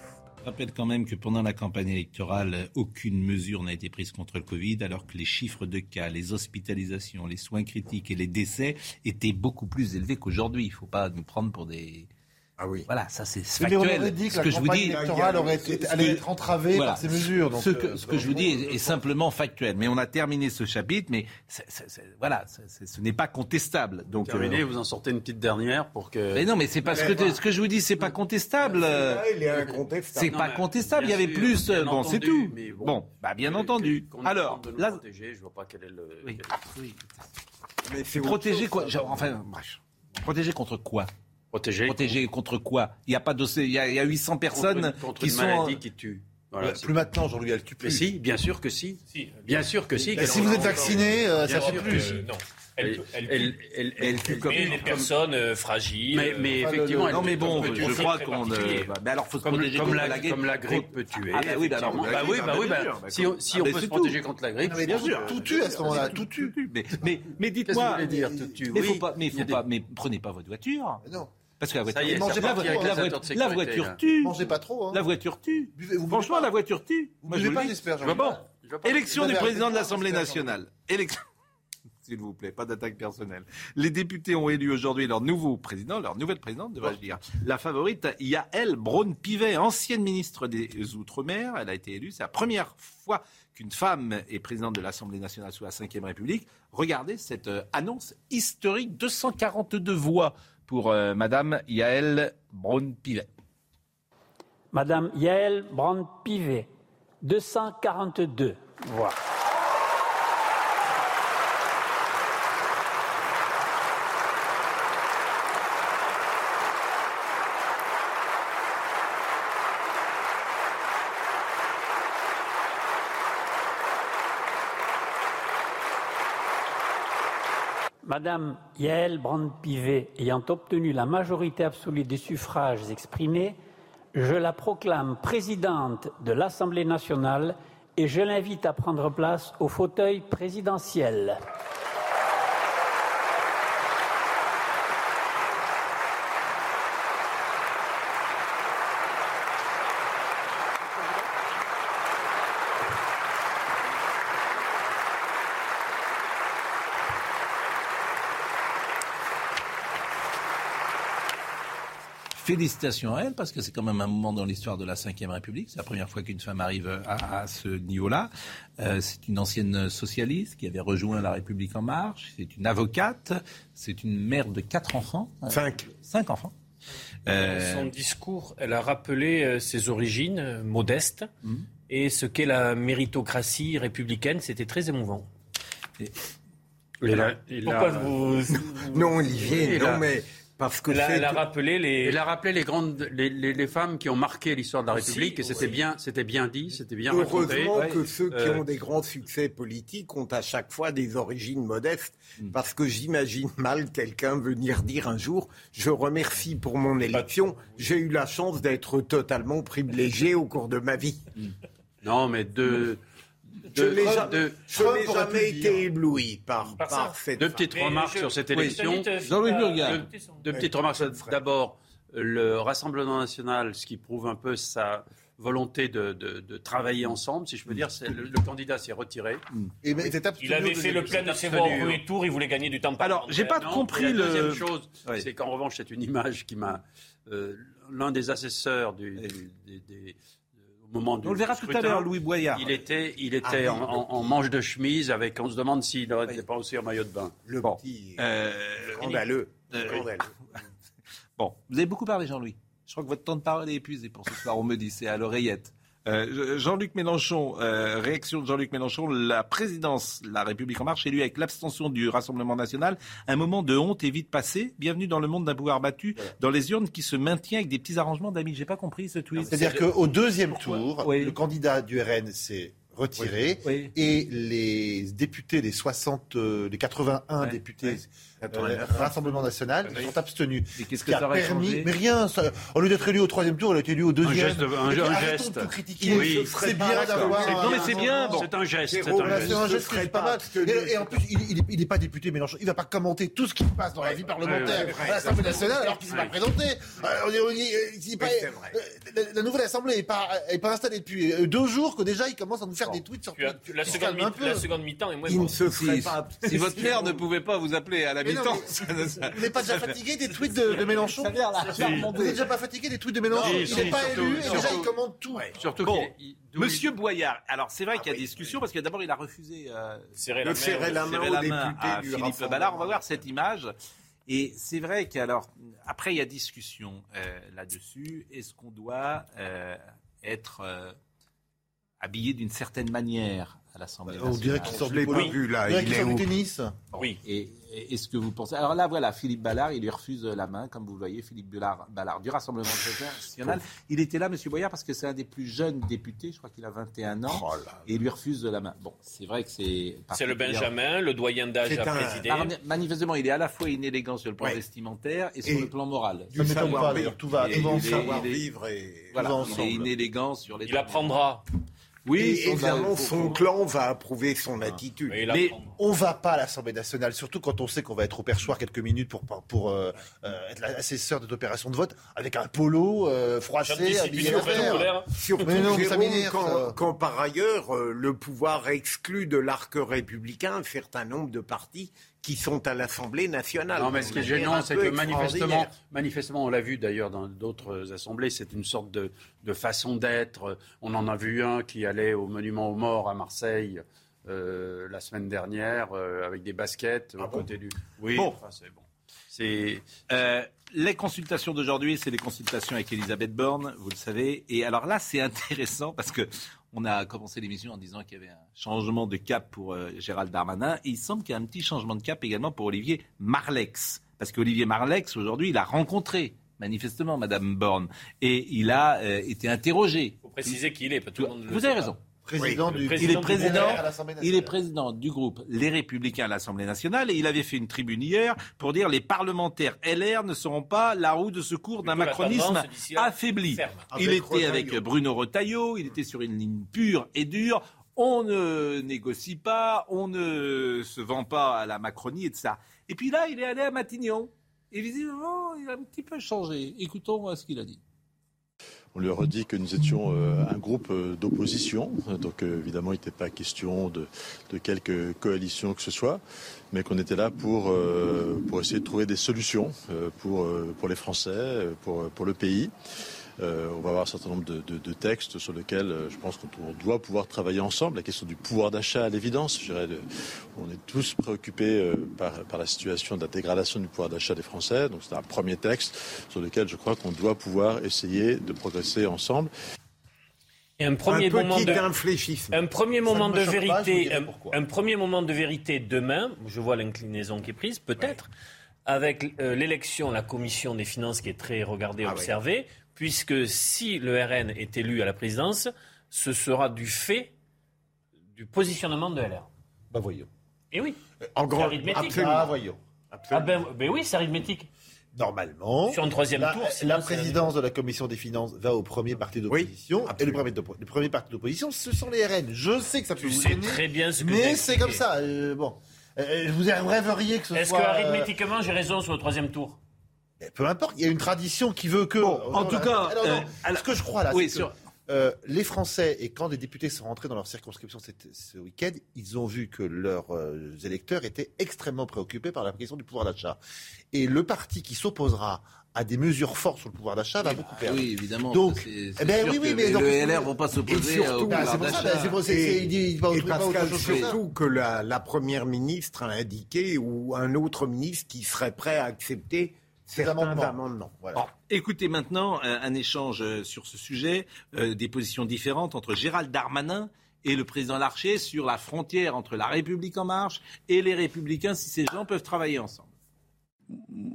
Rappelle quand même que pendant la campagne électorale, aucune mesure n'a été prise contre le Covid, alors que les chiffres de cas, les hospitalisations, les soins critiques et les décès étaient beaucoup plus élevés qu'aujourd'hui. Il ne faut pas nous prendre pour des... Ah oui. Voilà, ça c'est Mais on factuel. aurait dit que Ce la que je vous campagne dis, électorale aurait été- ce allait que- être entravée voilà. par ces mesures. Donc, ce que, euh, ce que je vous dis est, est simplement factuel. Mais on a terminé ce chapitre, mais c'est- c'est- c'est- voilà, c'est- c'est- ce n'est pas contestable. Donc, Terminé, euh, vous en sortez une petite dernière pour que. mais non, mais c'est parce que ce que je vous dis, c'est pas contestable. euh, il est incontestable. C'est pas contestable. Il y avait sûr, plus. euh, Bon, c'est tout. mais bon. Bon, bah bien Que- entendu. Alors, là, protéger, je vois pas quel est le. Oui. quel- oui. Mais c'est autre protéger quoi Enfin, bref. protéger contre quoi Protéger. Protéger contre quoi Il y a pas de, il y a, il y a 800 contre, personnes contre qui une sont. euh, maladie qui tue. Voilà, Ouais, c'est- plus maintenant, Jean-Louis, elle tue Mais plus. si, bien sûr que si. Bien sûr que si. Mais si vous êtes vacciné, euh, ça fait plus. que si. Non. Elle, Elle, elle, elle, elle, elle tue comme. les personnes euh, fragiles. Mais, mais euh, effectivement, non elle mais tue bon, comme je crois qu'on. euh, bah, mais alors faut se Comme, protéger comme contre la, la grippe. comme la grippe peut tuer. Ah bah oui, bah alors, effectivement. bah bah oui, bah oui, bah, bien sûr, si on, si Ah, on mais peut se tout. protéger contre la grippe, Non, mais bien sûr, tout tue à ce moment-là, tout tue. Mais, mais, mais Qu'est-ce que dites-moi. vous voulez dire, tout tue? Mais faut pas, mais faut pas, mais prenez pas votre voiture. Non. Parce que la voiture, la, voiture- voiture là. tue. Mangez pas trop. Hein. La voiture tue. Buvez- vous Franchement, pas. la voiture tue. Vous Moi, je pas, j'espère, Je bon. Pas- Élection du président de l'Assemblée nationale. Élection. s'il vous plaît, pas d'attaque personnelle. Les députés ont élu aujourd'hui leur nouveau président, leur nouvelle présidente, devrais-je dire. La favorite, Yael Braun-Pivet, ancienne ministre des Outre-mer. Elle a été élue. C'est la première fois qu'une femme est présidente de l'Assemblée nationale sous la Ve République. Regardez cette euh, annonce historique 242 voix pour euh, Madame Yael Braun-Pivet. Madame Yael Brand-Pivet, 242 voix. Madame Yael Brand-Pivet ayant obtenu la majorité absolue des suffrages exprimés, je la proclame présidente de l'Assemblée nationale et je l'invite à prendre place au fauteuil présidentiel. Félicitations à elle, parce que c'est quand même un moment dans l'histoire de la Ve République. C'est la première fois qu'une femme arrive à, à ce niveau-là. Euh, c'est une ancienne socialiste qui avait rejoint la République en marche. C'est une avocate. C'est une mère de quatre enfants. Cinq. Cinq enfants. Dans Euh, son discours, elle a rappelé euh, ses origines euh, modestes Mhm. et ce qu'est la méritocratie républicaine. C'était très émouvant. Il a- il Pourquoi a- vous... Non, Olivier, Il non, mais parce que Elle a, c'est- elle a rappelé les... Il a rappelé les grandes, les, les- les femmes qui ont marqué l'histoire de la Aussi, République et c'était oui. bien, c'était bien dit, c'était bien raconté. Heureusement que ceux qui Euh, ont des grands succès politiques ont à chaque fois des origines modestes, parce que j'imagine mal quelqu'un venir dire un jour je remercie pour mon élection, j'ai eu la chance d'être totalement privilégié au cours de ma vie. Non, mais de. De- n'ai de- je jamais été ébloui par, Par par ça. cette Deux femme. petites remarques je- sur cette élection. Euh, euh, euh, Deux petites remarques. D'abord, le Rassemblement national, ce qui prouve un peu sa volonté de, de- de travailler ensemble, si je peux dire, c'est le, le candidat s'est retiré. Et Il avait fait le plein de ses voix au premier tour, il voulait gagner du temps. Alors, j'ai pas Non, compris la le. deuxième chose, Oui. c'est qu'en revanche, c'est une image qui m'a. euh, L'un des assesseurs du, du- des- moment du On le verra tout à l'heure, Louis Boyard. Il était, il Ah était oui, en, en- en manche de chemise avec. On se demande s'il n'était pas aussi en maillot de bain. Le Bon. petit Euh, scandaleux. euh, scandaleux. Bon, vous avez beaucoup parlé, Jean-Louis. Je crois que votre temps de parole est épuisé pour ce soir. On me dit, c'est à l'oreillette. Euh, Jean-Luc Mélenchon, euh, réaction de Jean-Luc Mélenchon, la présidence, la République en marche, élue avec l'abstention du Rassemblement national, un moment de honte est vite passé. Bienvenue dans le monde d'un pouvoir battu, dans les urnes qui se maintient avec des petits arrangements d'amis. J'ai pas compris ce tweet. C'est-à-dire qu'au deuxième tour, Oui. le candidat du RN s'est retiré Oui. et les députés, les 60, euh, les 81 Ouais. députés Euh, Rassemblement National Oui. sont abstenus. Et qu'est-ce Ce que a ça aurait permis, changé mais rien, ça- au lieu d'être élu au troisième tour, elle a été élue au deuxième. geste de- un- Et puis, un geste. de critiquer. Oui. c'est bien d'avoir. Non, mais c'est bien. Bon. C'est un geste. C'est un geste. c'est un Je geste qui serais est pas pas mal. Et, et en plus, il, il, est- il est pas député Mélenchon. Il va pas commenter tout ce qui se passe dans la vie parlementaire à l'Assemblée nationale alors qu'il s'est pas présenté. Euh, il vrai. euh, la, nouvelle Assemblée est pas, installée depuis euh, deux jours que déjà il commence à nous faire des tweets sur la, Il se seconde mi- mi-temps est moins Il ne bonne. se ferait Si, pas. si votre mère ne pouvait pas vous appeler à la Mais non, mais- ça ça- Vous n'êtes pas déjà fatigué des tweets de, de Mélenchon Vous n'êtes déjà pas fatigué des tweets de Mélenchon Si, Il si, n'est pas surtout- élu et déjà il commande tout. Surtout Bon. il- Monsieur Boyard, alors c'est vrai qu'il y a oui, discussion parce que d'abord il a refusé euh, Serrer Le la main. la main serrer aux la main députés à du Philippe. Ballard. On va voir cette image. Et c'est vrai qu'alors, après, il y a discussion euh, là-dessus. Est-ce qu'on doit euh, être euh, habillé d'une certaine manière à l'Assemblée On dirait nationale? qu'il sort vu, là. On dirait Il qu'il est où tennis. Oui. Et est-ce que vous pensez Alors là, voilà, Philippe Ballard, il lui refuse la main, comme vous le voyez, Philippe Ballard, Ballard du Rassemblement national. Il était là, Monsieur Boyard, parce que c'est un des plus jeunes députés. Je crois qu'il a 21 ans. Oh là. Et il lui refuse la main. Bon, c'est vrai que c'est. C'est le Benjamin, le doyen d'âge C'est à un- présider. Alors, manifestement, il est à la fois inélégant sur le plan Ouais. vestimentaire et sur Et- le plan moral. Ça ne m'étonne savoir pas, vivre. d'ailleurs, tout va, tout va et- Du Voilà, va il est inélégant sur les. Il apprendra. Oui, et évidemment, son faut- clan va approuver son attitude. Mais on va pas à l'Assemblée nationale, surtout quand on sait qu'on va être au perchoir quelques minutes pour, pour euh, euh, être l'assesseur de l'opération de vote, avec un polo euh, froissé, habillé. Surtout, Mais non, ça quand, quand par ailleurs euh, le pouvoir exclut de l'arc républicain un certain nombre de partis qui sont à l'Assemblée nationale. Non, mais ce qui est gênant, c'est que manifestement, manifestement, on l'a vu d'ailleurs dans d'autres assemblées, c'est une sorte de, de façon d'être. On en a vu un qui allait au monument aux morts à Marseille euh, la semaine dernière euh, avec des baskets Ah aux côtés du. Oui, Bon. enfin, c'est bon. C'est Euh, les consultations d'aujourd'hui, c'est les consultations avec Elisabeth Borne, vous le savez. Et alors là, c'est intéressant parce que on a commencé l'émission en disant qu'il y avait un changement de cap pour euh, Gérald Darmanin. Et il semble qu'il y a un petit changement de cap également pour Olivier Marlex. Parce qu'Olivier Marlex, aujourd'hui, il a rencontré manifestement Madame Borne. Et il a euh, été interrogé. faut préciser qui il est. pas tout le monde le Vous avez pas. Raison. Président Oui, du- le Il est président, il est du groupe Les Républicains à l'Assemblée nationale et il avait fait une tribune hier pour dire les parlementaires LR ne seront pas la roue de secours d'un macronisme affaibli. ferme. Il Avec était Retailleau. avec Bruno Retailleau, il était sur une ligne pure et dure. On ne négocie pas, on ne se vend pas à la Macronie et de ça. Et puis là, il est allé à Matignon. Et visiblement, il a un petit peu changé. Écoutons ce qu'il a dit. On lui a redit que nous étions euh, un groupe euh, d'opposition, donc euh, évidemment il n'était pas question de, de quelque coalition que ce soit, mais qu'on était là pour, pour essayer de trouver des solutions pour, pour les Français, pour, pour le pays. Euh, on va avoir un certain nombre de, de- de textes sur lesquels euh, je pense qu'on on doit pouvoir travailler ensemble. La question du pouvoir d'achat, à l'évidence, je dirais, de- on est tous préoccupés euh, par, par la situation de la dégradation du pouvoir d'achat des Français. Donc c'est un premier texte sur lequel je crois qu'on doit pouvoir essayer de progresser ensemble. Et un premier Un moment petit de infléchissement. un premier moment de pas, vérité, dirai un, pourquoi. un premier moment de vérité demain. Je vois l'inclinaison qui est prise, peut-être avec euh, l'élection, la commission des finances qui est très regardée, et Ah oui. observée, puisque si le RN est élu à la présidence, ce sera du fait du positionnement de LR. Bah voyons. Et oui. En C'est grand, arithmétique. absolument. Ah voyons. Ah ben, ben oui, c'est arithmétique. Normalement, Sur un troisième la, tour, la présidence de la commission des finances va au premier parti d'opposition. et le premier, le premier parti d'opposition, ce sont les RN. Je sais que ça peut Tu vous sais gêner, très bien ce que mais c'est comme ça. euh, bon, Euh, vous rêveriez que ce Est-ce soit. que euh, arithmétiquement j'ai raison sur le troisième tour? Peu importe, il y a une tradition qui veut que. en tout cas, non, euh, ce que je crois là, oui, c'est que, euh, les Français, et quand des députés sont rentrés dans leur circonscription cette- ce week-end, ils ont vu que leurs euh, électeurs étaient extrêmement préoccupés par la question du pouvoir d'achat. Et le parti qui s'opposera à des mesures fortes sur le pouvoir d'achat va beaucoup perdre. oui, évidemment, Donc, c'est- c'est eh ben sûr oui, mais le donc, LR vont pas s'opposer surtout, au bah, pouvoir c'est pour ça, d'achat. bah, c'est pour- il va Pascal, ça. surtout que la, la première ministre a indiqué ou un autre ministre qui serait prêt à accepter certains amendements. amendements. Voilà. Bon, écoutez maintenant euh, un échange euh, sur ce sujet, euh, des positions différentes entre Gérald Darmanin et le président Larcher sur la frontière entre la République en marche et les Républicains, si ces gens peuvent travailler ensemble.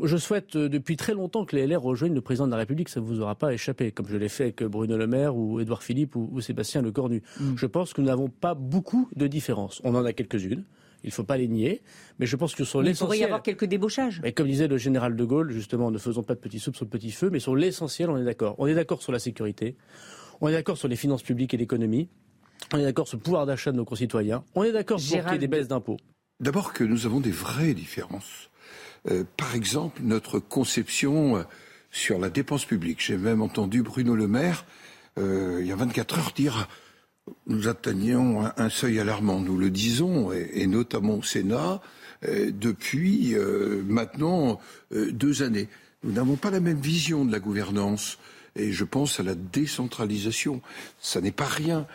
Je souhaite euh, depuis très longtemps que les LR rejoignent le président de la République, ça ne vous aura pas échappé, comme je l'ai fait avec Bruno Le Maire ou Édouard Philippe ou, ou Sébastien Lecornu. Je pense que nous n'avons pas beaucoup de différences. On en a quelques-unes, il ne faut pas les nier, mais je pense que sur Mais il pourrait y l'essentiel... avoir quelques débauchages. Mais comme disait le général de Gaulle, justement, ne faisons pas de petits soupes sur le petit feu, mais sur l'essentiel, on est d'accord. On est d'accord sur la sécurité, on est d'accord sur les finances publiques et l'économie, on est d'accord sur le pouvoir d'achat de nos concitoyens, on est d'accord pour qu'il y ait Gérald- des baisses d'impôts. D'abord que nous avons des vraies différences. Euh, par exemple, notre conception euh, sur la dépense publique. J'ai même entendu Bruno Le Maire, euh, il y a 24 heures, dire nous atteignons un, un seuil alarmant. Nous le disons, et, et notamment au Sénat, euh, depuis euh, maintenant euh, deux années. Nous n'avons pas la même vision de la gouvernance. Et je pense à la décentralisation. Ça n'est pas rien,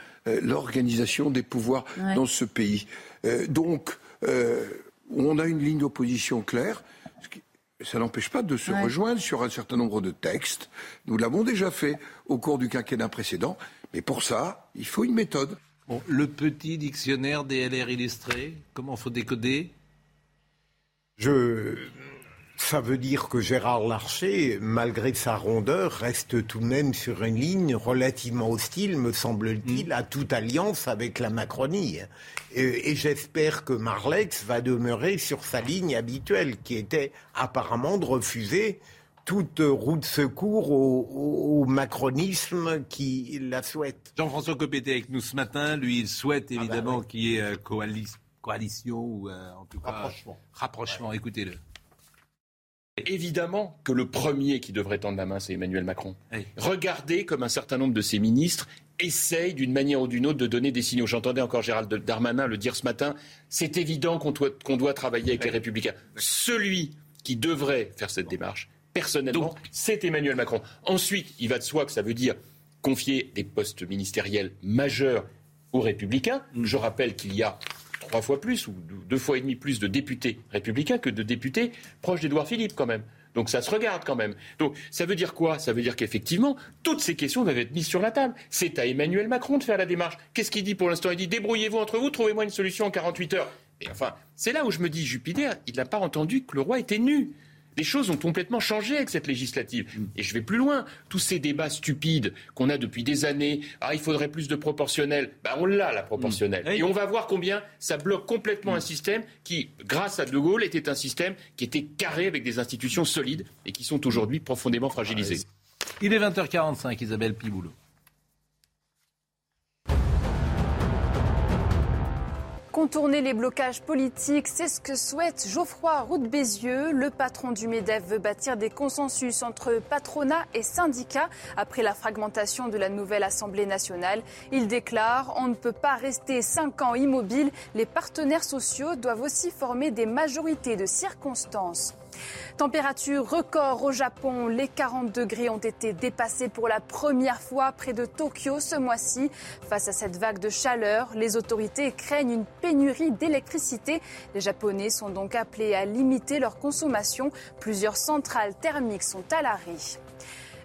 l'organisation des pouvoirs Ouais. dans ce pays. Donc, on a une ligne d'opposition claire. ce qui- Ça n'empêche pas de se Ouais. rejoindre sur un certain nombre de textes. Nous l'avons déjà fait au cours du quinquennat précédent. Mais pour ça, il faut une méthode. Bon, le petit dictionnaire des LR illustré, comment faut décoder? Je... Ça veut dire que Gérard Larcher, malgré sa rondeur, reste tout de même sur une ligne relativement hostile, me semble-t-il, à toute alliance avec la Macronie. Et, et j'espère que Marlex va demeurer sur sa ligne habituelle, qui était apparemment de refuser toute roue de secours au, au- au macronisme qui la souhaite. Jean-François Copé était avec nous ce matin. Lui, il souhaite bah évidemment qu'il y ait euh, coali- coalition ou euh, en tout cas Rapprochement. rapprochement. Écoutez-le. Évidemment que le premier qui devrait tendre la main, c'est Emmanuel Macron. Regardez comme un certain nombre de ses ministres essayent d'une manière ou d'une autre de donner des signaux. J'entendais encore Gérald Darmanin le dire ce matin. C'est évident qu'on doit, qu'on doit travailler avec les Républicains. Celui qui devrait faire cette démarche, personnellement, c'est Emmanuel Macron. Ensuite, il va de soi que ça veut dire confier des postes ministériels majeurs aux Républicains. Je rappelle qu'il y a trois fois plus ou deux fois et demi plus de députés républicains que de députés proches d'Édouard Philippe quand même. Donc ça se regarde quand même. Donc ça veut dire quoi? Ça veut dire qu'effectivement, toutes ces questions doivent être mises sur la table. C'est à Emmanuel Macron de faire la démarche. Qu'est-ce qu'il dit pour l'instant? Il dit débrouillez-vous entre vous, trouvez-moi une solution en 48 heures. Et enfin, c'est là où je me dis, Jupiter, il n'a pas entendu que le roi était nu. Les choses ont complètement changé avec cette législative. Et je vais plus loin. Tous ces débats stupides qu'on a depuis des années, ah, il faudrait plus de proportionnel. Ben, on l'a, la proportionnelle. Et on va voir combien ça bloque complètement un système qui, grâce à De Gaulle, était un système qui était carré avec des institutions solides et qui sont aujourd'hui profondément fragilisées. Il est 20h45, Isabelle Piboulot. Contourner les blocages politiques, c'est ce que souhaite Geoffroy Roux de Bézieux. Le patron du MEDEF veut bâtir des consensus entre patronat et syndicats après la fragmentation de la nouvelle Assemblée nationale. Il déclare On ne peut pas rester cinq ans immobile. Les partenaires sociaux doivent aussi former des majorités de circonstances. Température record au Japon. Les 40 degrés ont été dépassés pour la première fois près de Tokyo ce mois-ci. Face à cette vague de chaleur, les autorités craignent une pénurie d'électricité. Les Japonais sont donc appelés à limiter leur consommation. Plusieurs centrales thermiques sont à l'arrêt.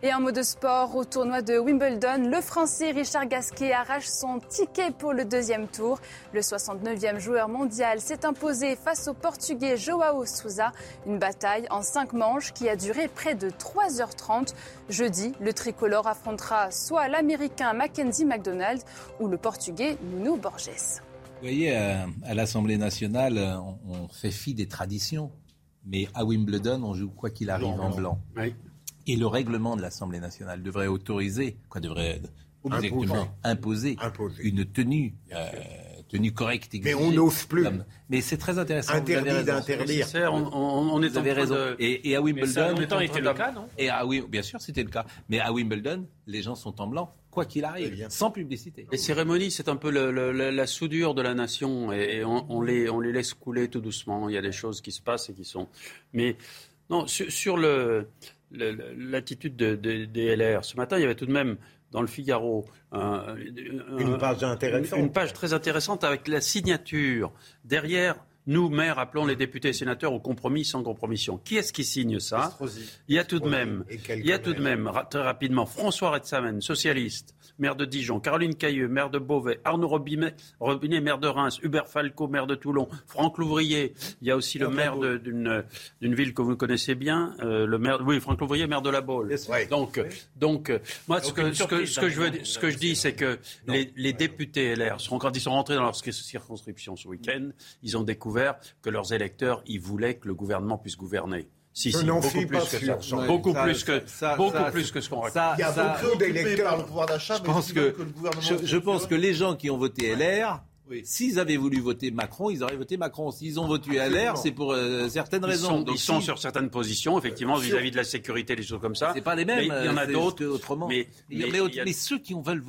Et en mode de sport, au tournoi de Wimbledon, le Français Richard Gasquet arrache son ticket pour le deuxième tour. Le 69e joueur mondial s'est imposé face au Portugais Joao Souza. Une bataille en cinq manches qui a duré près de 3h30. Jeudi, le tricolore affrontera soit l'Américain Mackenzie McDonald ou le Portugais Nuno Borges. Vous voyez, euh, à l'Assemblée nationale, euh, on, on fait fi des traditions. Mais à Wimbledon, on joue quoi qu'il arrive en blanc. Et le règlement de l'Assemblée nationale devrait autoriser, quoi devrait exactement imposer, une tenue, euh, tenue correcte. Mais on exigée. n'ose plus. Mais c'est très intéressant. Interdit d'interdire. On- on- on est Vous en avez train raison. de- Et, et à Mais Wimbledon, ça on est en été train le cas, non? Et à, oui, bien sûr, c'était le cas. Mais à Wimbledon, les gens sont en blanc, quoi qu'il arrive, sans publicité. Les cérémonies, c'est un peu le- le- la, la soudure de la nation et, et on, on les, on les laisse couler tout doucement. Il y a des choses qui se passent et qui sont. Mais non, sur, sur le, le- le- l'attitude de- de- des LR, ce matin, il y avait tout de même dans le Figaro un- Une un- page intéressante. Une, une page très intéressante avec la signature derrière. Nous, maires, appelons les députés et sénateurs au compromis sans compromission. Qui est-ce qui signe ça Il y a tout de même, Et quelques il y a tout de maires. même, ra- très rapidement, François Rebsamen, socialiste, maire de Dijon, Caroline Cailleux, maire de Beauvais, Arnaud Robinet, Robinet, maire de Reims, Hubert Falco, maire de Toulon, Franck Louvrier. Il y a aussi le maire d'une ville que vous connaissez bien, euh, le maire, oui, Franck Louvrier, maire de la Baule. Donc, donc, moi, ce que, Aucune ce que, surprise, ce que je veux, dans- ce que je dis, c'est que les, les députés LR, sont, quand ils sont rentrés dans leur circonscription ce week-end, ils ont découvert que leurs électeurs, ils voulaient que le gouvernement puisse gouverner. Si, Je si, n'en beaucoup suis plus pas que sûr, ça. Beaucoup Ça, plus que, ça, beaucoup ça, plus que ce qu'on raconte. Il y a ça, beaucoup d'électeurs. le pouvoir d'achat, Je mais pense que, que le gouvernement je, je pense que les gens qui ont voté LR, s'ils avaient voulu voter Macron, ils auraient voté Macron. S'ils ont voté LR, c'est pour euh, certaines Ils raisons. sont, Donc, ils sont si- sur certaines positions, effectivement, Sur- vis-à-vis de la sécurité, des choses comme ça. C'est pas les mêmes. Mais il y en a d'autres. autrement. Mais, Mais, mais mais il y a- mais ceux qui ont veulent,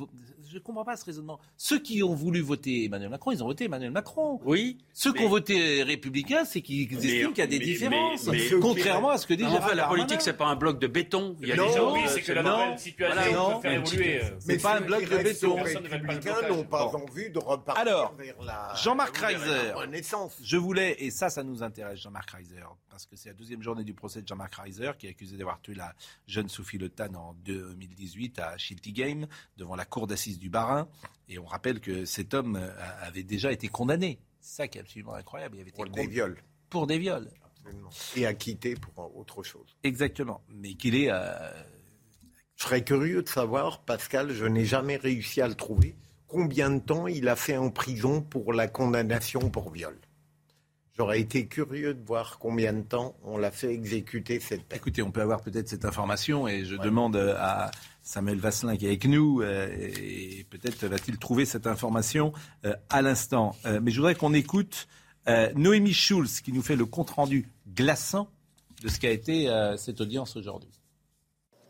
je comprends pas ce raisonnement. Ceux qui ont voulu voter Emmanuel Macron, ils ont voté Emmanuel Macron. Oui. Ceux qui ont voté républicain, c'est qu'ils estiment qu'il y a des mais- différences. mais- mais- contrairement à ce que dit Non, enfin, la politique, c'est pas un bloc de béton. Il y a Non, des gens. oui, c'est que la non, nouvelle situation voilà, peut non, faire mais- évoluer, euh. C'est pas un bloc de béton. républicains n'ont pas envie de repartir Alors, vers la Jean-Marc Reiser, je voulais, et ça, ça nous intéresse, Jean-Marc Reiser, parce que c'est la deuxième journée du procès de Jean-Marc Reiser, qui est accusé d'avoir tué la jeune Sophie Le Tan en 2018 à Shilty Game, devant la cour d'assises du Barin. Et on rappelle que cet homme euh, avait déjà été condamné. C'est ça qui est absolument incroyable. Il avait été Pour des viols. Pour des viols. Et acquitté pour autre chose. Exactement. Mais qu'il est. euh, Je serais curieux de savoir, Pascal, je n'ai jamais réussi à le trouver, combien de temps il a fait en prison pour la condamnation pour viol. J'aurais été curieux de voir combien de temps on l'a fait exécuter cette peine. Écoutez, on peut avoir peut-être cette information et je demande à Samuel Vasselin qui est avec nous euh, et peut-être va-t-il trouver cette information euh, à l'instant. Euh, mais je voudrais qu'on écoute Noémie Schulz qui nous fait le compte-rendu glaçant de ce qu'a été cette audience aujourd'hui.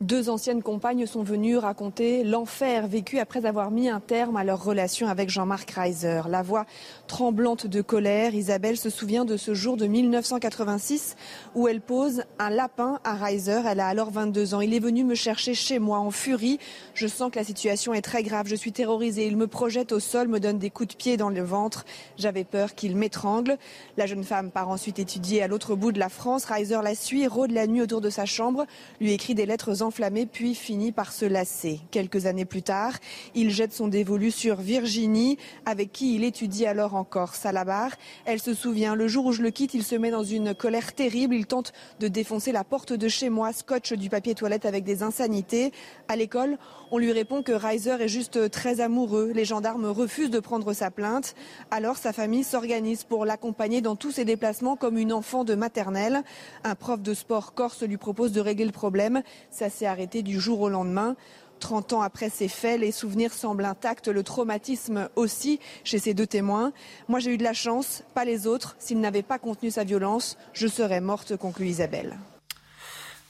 Deux anciennes compagnes sont venues raconter l'enfer vécu après avoir mis un terme à leur relation avec Jean-Marc Reiser. La voix tremblante de colère, Isabelle se souvient de ce jour de 1986 où elle pose un lapin à Reiser. Elle a alors 22 ans. Il est venu me chercher chez moi en furie. Je sens que la situation est très grave. Je suis terrorisée. Il me projette au sol, me donne des coups de pied dans le ventre. J'avais peur qu'il m'étrangle. La jeune femme part ensuite étudier à l'autre bout de la France. Reiser la suit, rôde la nuit autour de sa chambre, lui écrit des lettres enflammé puis finit par se lasser. Quelques années plus tard, il jette son dévolu sur Virginie, avec qui il étudie alors en Corse, à la barre. Elle se souvient, le jour où je le quitte, il se met dans une colère terrible. Il tente de défoncer la porte de chez moi, scotch du papier toilette avec des insanités. À l'école, on lui répond que Reiser est juste très amoureux. Les gendarmes refusent de prendre sa plainte. Alors sa famille s'organise pour l'accompagner dans tous ses déplacements comme une enfant de maternelle. Un prof de sport corse lui propose de régler le problème. Ça s'est arrêté du jour au lendemain. 30 ans après ces faits, les souvenirs semblent intacts, le traumatisme aussi chez ces deux témoins. Moi j'ai eu de la chance, pas les autres. S'ils n'avaient pas contenu sa violence, je serais morte, conclut Isabelle.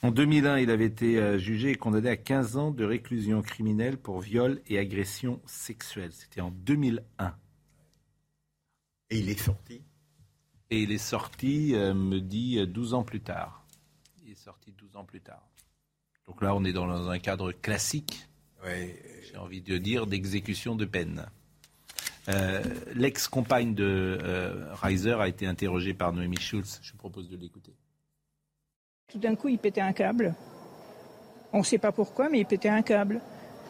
En 2001, il avait été euh, jugé et condamné à 15 ans de réclusion criminelle pour viol et agression sexuelle. C'était en 2001. Et il est sorti Et il est sorti, euh, me dit, euh, 12 ans plus tard. Il est sorti 12 ans plus tard. Donc là, on est dans un cadre classique, j'ai envie de dire, d'exécution de peine. Euh, L'ex-compagne de euh, Reiser a été interrogée par Noémie Schulz. Je vous propose de l'écouter. Tout d'un coup, il pétait un câble. On ne sait pas pourquoi, mais il pétait un câble.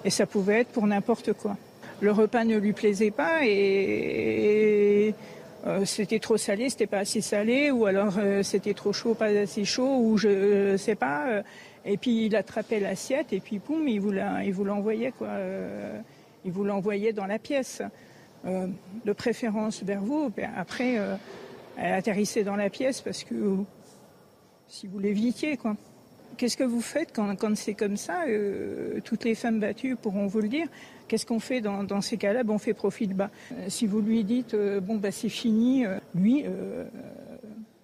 Et ça pouvait être pour n'importe quoi. Le repas ne lui plaisait pas et, euh, c'était trop salé, c'était pas assez salé, ou alors euh, c'était trop chaud, pas assez chaud, ou je ne sais pas. Et puis il attrapait l'assiette et puis poum, il vous l'envoyait quoi. euh, il vous l'envoyait dans la pièce. Euh, de préférence vers vous. Après, euh, elle atterrissait dans la pièce parce que si vous l'évitiez, quoi. Qu'est-ce que vous faites quand, c'est comme ça euh, Toutes les femmes battues pourront vous le dire. Qu'est-ce qu'on fait dans, ces cas-là? Ben, On fait profil bas. Si vous lui dites, bon, bah, c'est fini, lui,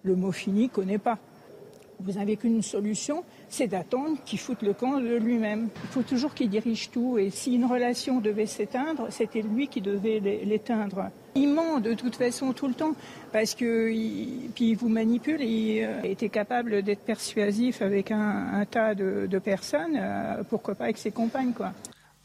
le mot fini connaît pas. Vous n'avez qu'une solution, c'est d'attendre qu'il foute le camp de lui-même. Il faut toujours qu'il dirige tout. Et si une relation devait s'éteindre, c'était lui qui devait l'é- l'éteindre. Il ment de toute façon tout le temps parce que il, puis il vous manipule. Il euh, était capable d'être persuasif avec un, un tas de, de personnes. euh, pourquoi pas avec ses compagnes, quoi.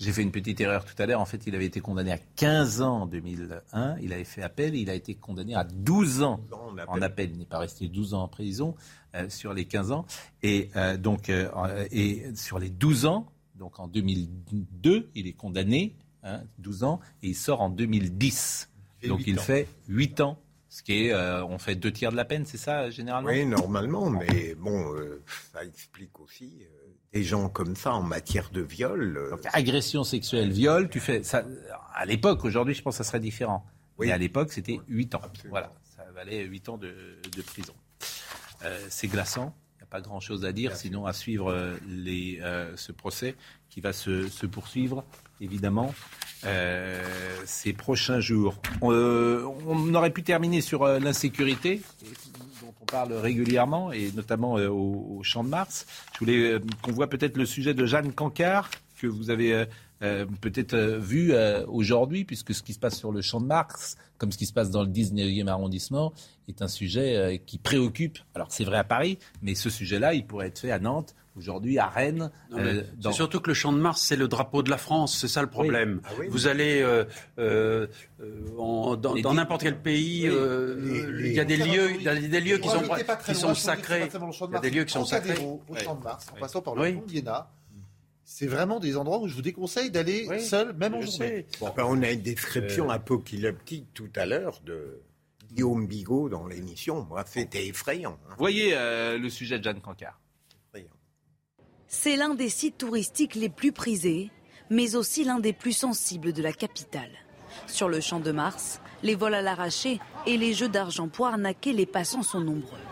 J'ai fait une petite erreur tout à l'heure. En fait, il avait été condamné à 15 ans en 2001. Il avait fait appel il a été condamné à 12 ans en appel. Il n'est pas resté 12 ans en prison euh, sur les 15 ans. Et euh, donc, euh, et sur les 12 ans, donc en 2002, il est condamné, hein, 12 ans, et il sort en 2010. Et Donc il ans. fait 8 ans. Ce qui est, euh, on fait deux tiers de la peine, c'est ça, généralement? Oui, normalement, mais bon, euh, ça explique aussi euh, des gens comme ça en matière de viol. euh, Agression sexuelle, viol, tu fais ça. À l'époque, aujourd'hui, je pense que ça serait différent. Mais à l'époque, c'était 8 ans. Voilà, ça valait 8 ans de, de prison. Euh, c'est glaçant. Il n'y a pas grand-chose à dire, sinon à suivre euh, les, euh, ce procès qui va se, se poursuivre, évidemment, euh, ces prochains jours. Euh, on aurait pu terminer sur euh, l'insécurité, parle régulièrement, et notamment euh, au, Champ de Mars. Je voulais euh, qu'on voit peut-être le sujet de Jeanne Cancard, que vous avez euh, peut-être vu aujourd'hui, puisque ce qui se passe sur le Champ de Mars, comme ce qui se passe dans le 19e arrondissement, est un sujet qui préoccupe. Alors c'est vrai à Paris, mais ce sujet-là, il pourrait être fait à Nantes, aujourd'hui à Rennes. Euh, dans- C'est surtout que le Champ de Mars, c'est le drapeau de la France, c'est ça le problème. Ah oui. Vous allez euh, euh, en- dans n'importe quel pays, euh, il y a des lieux, il y a des lieux qui sont, j'étais pas très qui loin, sont je suis sacrés. Il y a des Mars. lieux qui sont sacrés. Au Champ de Mars, en passant par le pont d'Iéna. C'est vraiment des endroits où je vous déconseille d'aller seul, même en journée. on a une description apocalyptique tout à l'heure de Guillaume Bigot dans l'émission. Moi, c'était effrayant. hein. Voyez euh, le sujet de Jeanne Cancard. C'est l'un des sites touristiques les plus prisés, mais aussi l'un des plus sensibles de la capitale. Sur le champ de Mars, les vols à l'arraché et les jeux d'argent pour arnaquer les passants sont nombreux.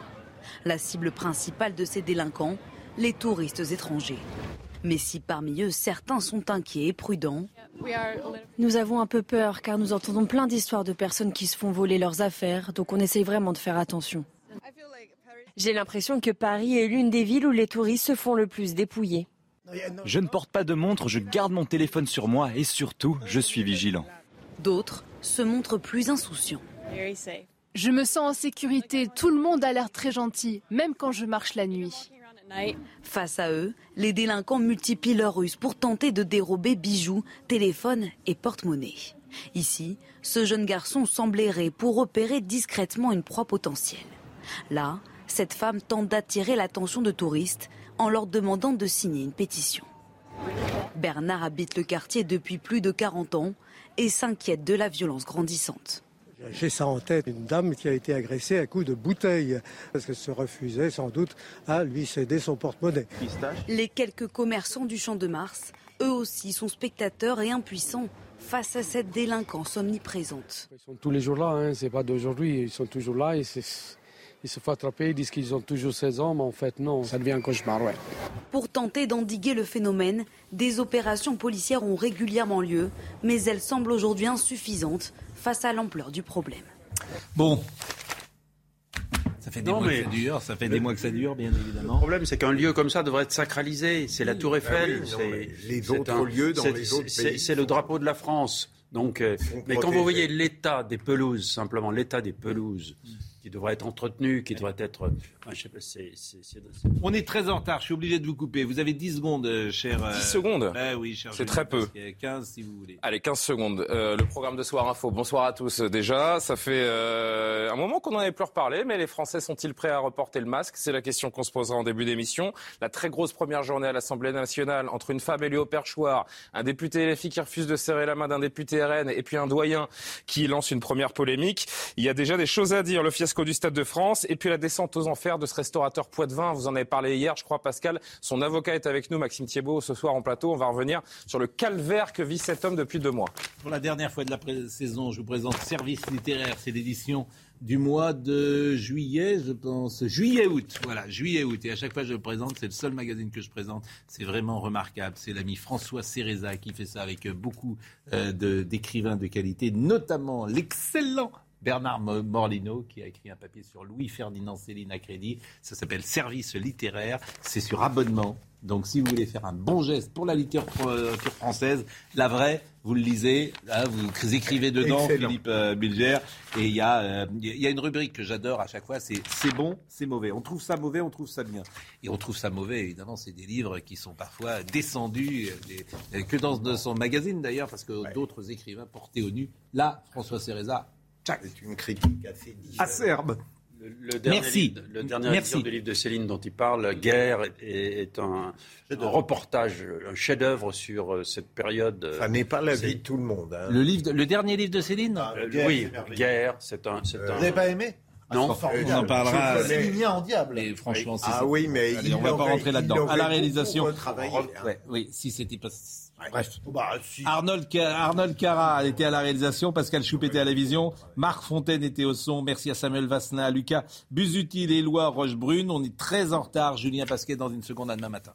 La cible principale de ces délinquants, les touristes étrangers. Mais si parmi eux certains sont inquiets et prudents, Nous avons un peu peur car nous entendons plein d'histoires de personnes qui se font voler leurs affaires, donc on essaye vraiment de faire attention. J'ai l'impression que Paris est l'une des villes où les touristes se font le plus dépouiller. Je ne porte pas de montre, je garde mon téléphone sur moi et surtout, je suis vigilant. d'autres se montrent plus insouciants. Je me sens en sécurité, tout le monde a l'air très gentil, même quand je marche la nuit. Face à eux, les délinquants multiplient leurs ruses pour tenter de dérober bijoux, téléphones et porte-monnaie. Ici, ce jeune garçon semble errer pour repérer discrètement une proie potentielle. Là, cette femme tente d'attirer l'attention de touristes en leur demandant de signer une pétition. Bernard habite le quartier depuis plus de 40 ans et s'inquiète de la violence grandissante. J'ai ça en tête, une dame qui a été agressée à coups de bouteille, parce qu'elle se refusait sans doute à lui céder son porte-monnaie. Les quelques commerçants du Champ de Mars, eux aussi, sont spectateurs et impuissants face à cette délinquance omniprésente. Ils sont tous les jours là, hein, c'est pas d'aujourd'hui, ils sont toujours là et c'est- ils se font attraper, ils disent qu'ils ont toujours 16 ans, mais en fait non, ça devient un cauchemar, ouais. Pour tenter d'endiguer le phénomène, des opérations policières ont régulièrement lieu, mais elles semblent aujourd'hui insuffisantes face à l'ampleur du problème. Bon. Ça fait des Non, mois mais- que ça dure, ça fait des mois que ça dure, bien Le évidemment. problème, c'est qu'un lieu comme ça devrait être sacralisé. C'est la Tour Eiffel. Ah oui, non, c'est- mais les autres un- lieux dans c'est- les autres c'est- pays C'est le drapeau de la France. Donc, euh, mais quand vous voyez l'état des pelouses, simplement l'état des pelouses, qui devrait être entretenu, qui devrait être, enfin, je sais pas, c'est, c'est- c'est- c'est- On est très en retard, je suis obligé de vous couper. Vous avez 10 secondes, euh, cher. euh, 10 secondes bah oui, cher C'est très peu. Pasquier. 15 si vous voulez. Allez, 15 secondes. Euh, le programme de Soir Info. Bonsoir à tous. Déjà, ça fait euh, un moment qu'on n'en avait plus reparlé, mais les Français sont-ils prêts à reporter le masque? C'est la question qu'on se posera en début d'émission. La très grosse première journée à l'Assemblée nationale entre une femme élue au perchoir, un député LFI qui refuse de serrer la main d'un député RN et puis un doyen qui lance une première polémique. Il y a déjà des choses à dire. Le fiasco du Stade de France et puis la descente aux enfers de ce restaurateur Poitvin. Vous en avez parlé hier, je crois, Pascal. Son avocat est avec nous, Maxime Thiebaud, ce soir en plateau. On va revenir sur le calvaire que vit cet homme depuis deux mois. Pour la dernière fois de la saison, je vous présente Service littéraire. C'est l'édition du mois de juillet, je pense. Juillet-août. Voilà, juillet-août. Et à chaque fois, je le présente. C'est le seul magazine que je présente. C'est vraiment remarquable. C'est l'ami François Céréza qui fait ça avec beaucoup euh, d'écrivains de qualité, notamment l'excellent Bernard Mo- Morlino, qui a écrit un papier sur Louis-Ferdinand Céline à crédit. Ça s'appelle Service littéraire. C'est sur abonnement. Donc, si vous voulez faire un bon geste pour la littérature française, la vraie, vous le lisez, là, vous écrivez dedans, Excellent. Philippe euh, Bilger, et il y, a, euh, il y a une rubrique que j'adore à chaque fois, c'est c'est bon, c'est mauvais. On trouve ça mauvais, on trouve ça bien. Et on trouve ça mauvais, évidemment, c'est des livres qui sont parfois descendus, euh, des- euh, que dans, son magazine d'ailleurs, parce que d'autres écrivains portés au nu. Là, François Céréza, C'est une critique assez acerbe. Le, le dernier Merci. livre- le dernier Merci. livre de Céline dont il parle, Guerre, est, est un, un reportage, un chef-d'œuvre sur euh, cette période. Ça n'est pas la C'est- vie de tout le monde. hein. Le, livre, de- le dernier livre de Céline Euh, Guerre, oui. Guerre, c'est un. Vous un- n'avez pas aimé Non. Ah, c'est On en parlera. Séminien en diable. Mais franchement, c'est Ah oui, mais Allez, il on va pas rentrer là-dedans. À la réalisation. hein. Ouais, oui, si c'était pas. Bref. Bah, si. Arnold, Arnold Cara était à la réalisation, Pascal Choup était à la vision, Marc Fontaine était au son, merci à Samuel Vasselin, à Lucas Busutil, Éloi Rochebrune. On est très en retard, Julien Pasquet dans une seconde à demain matin.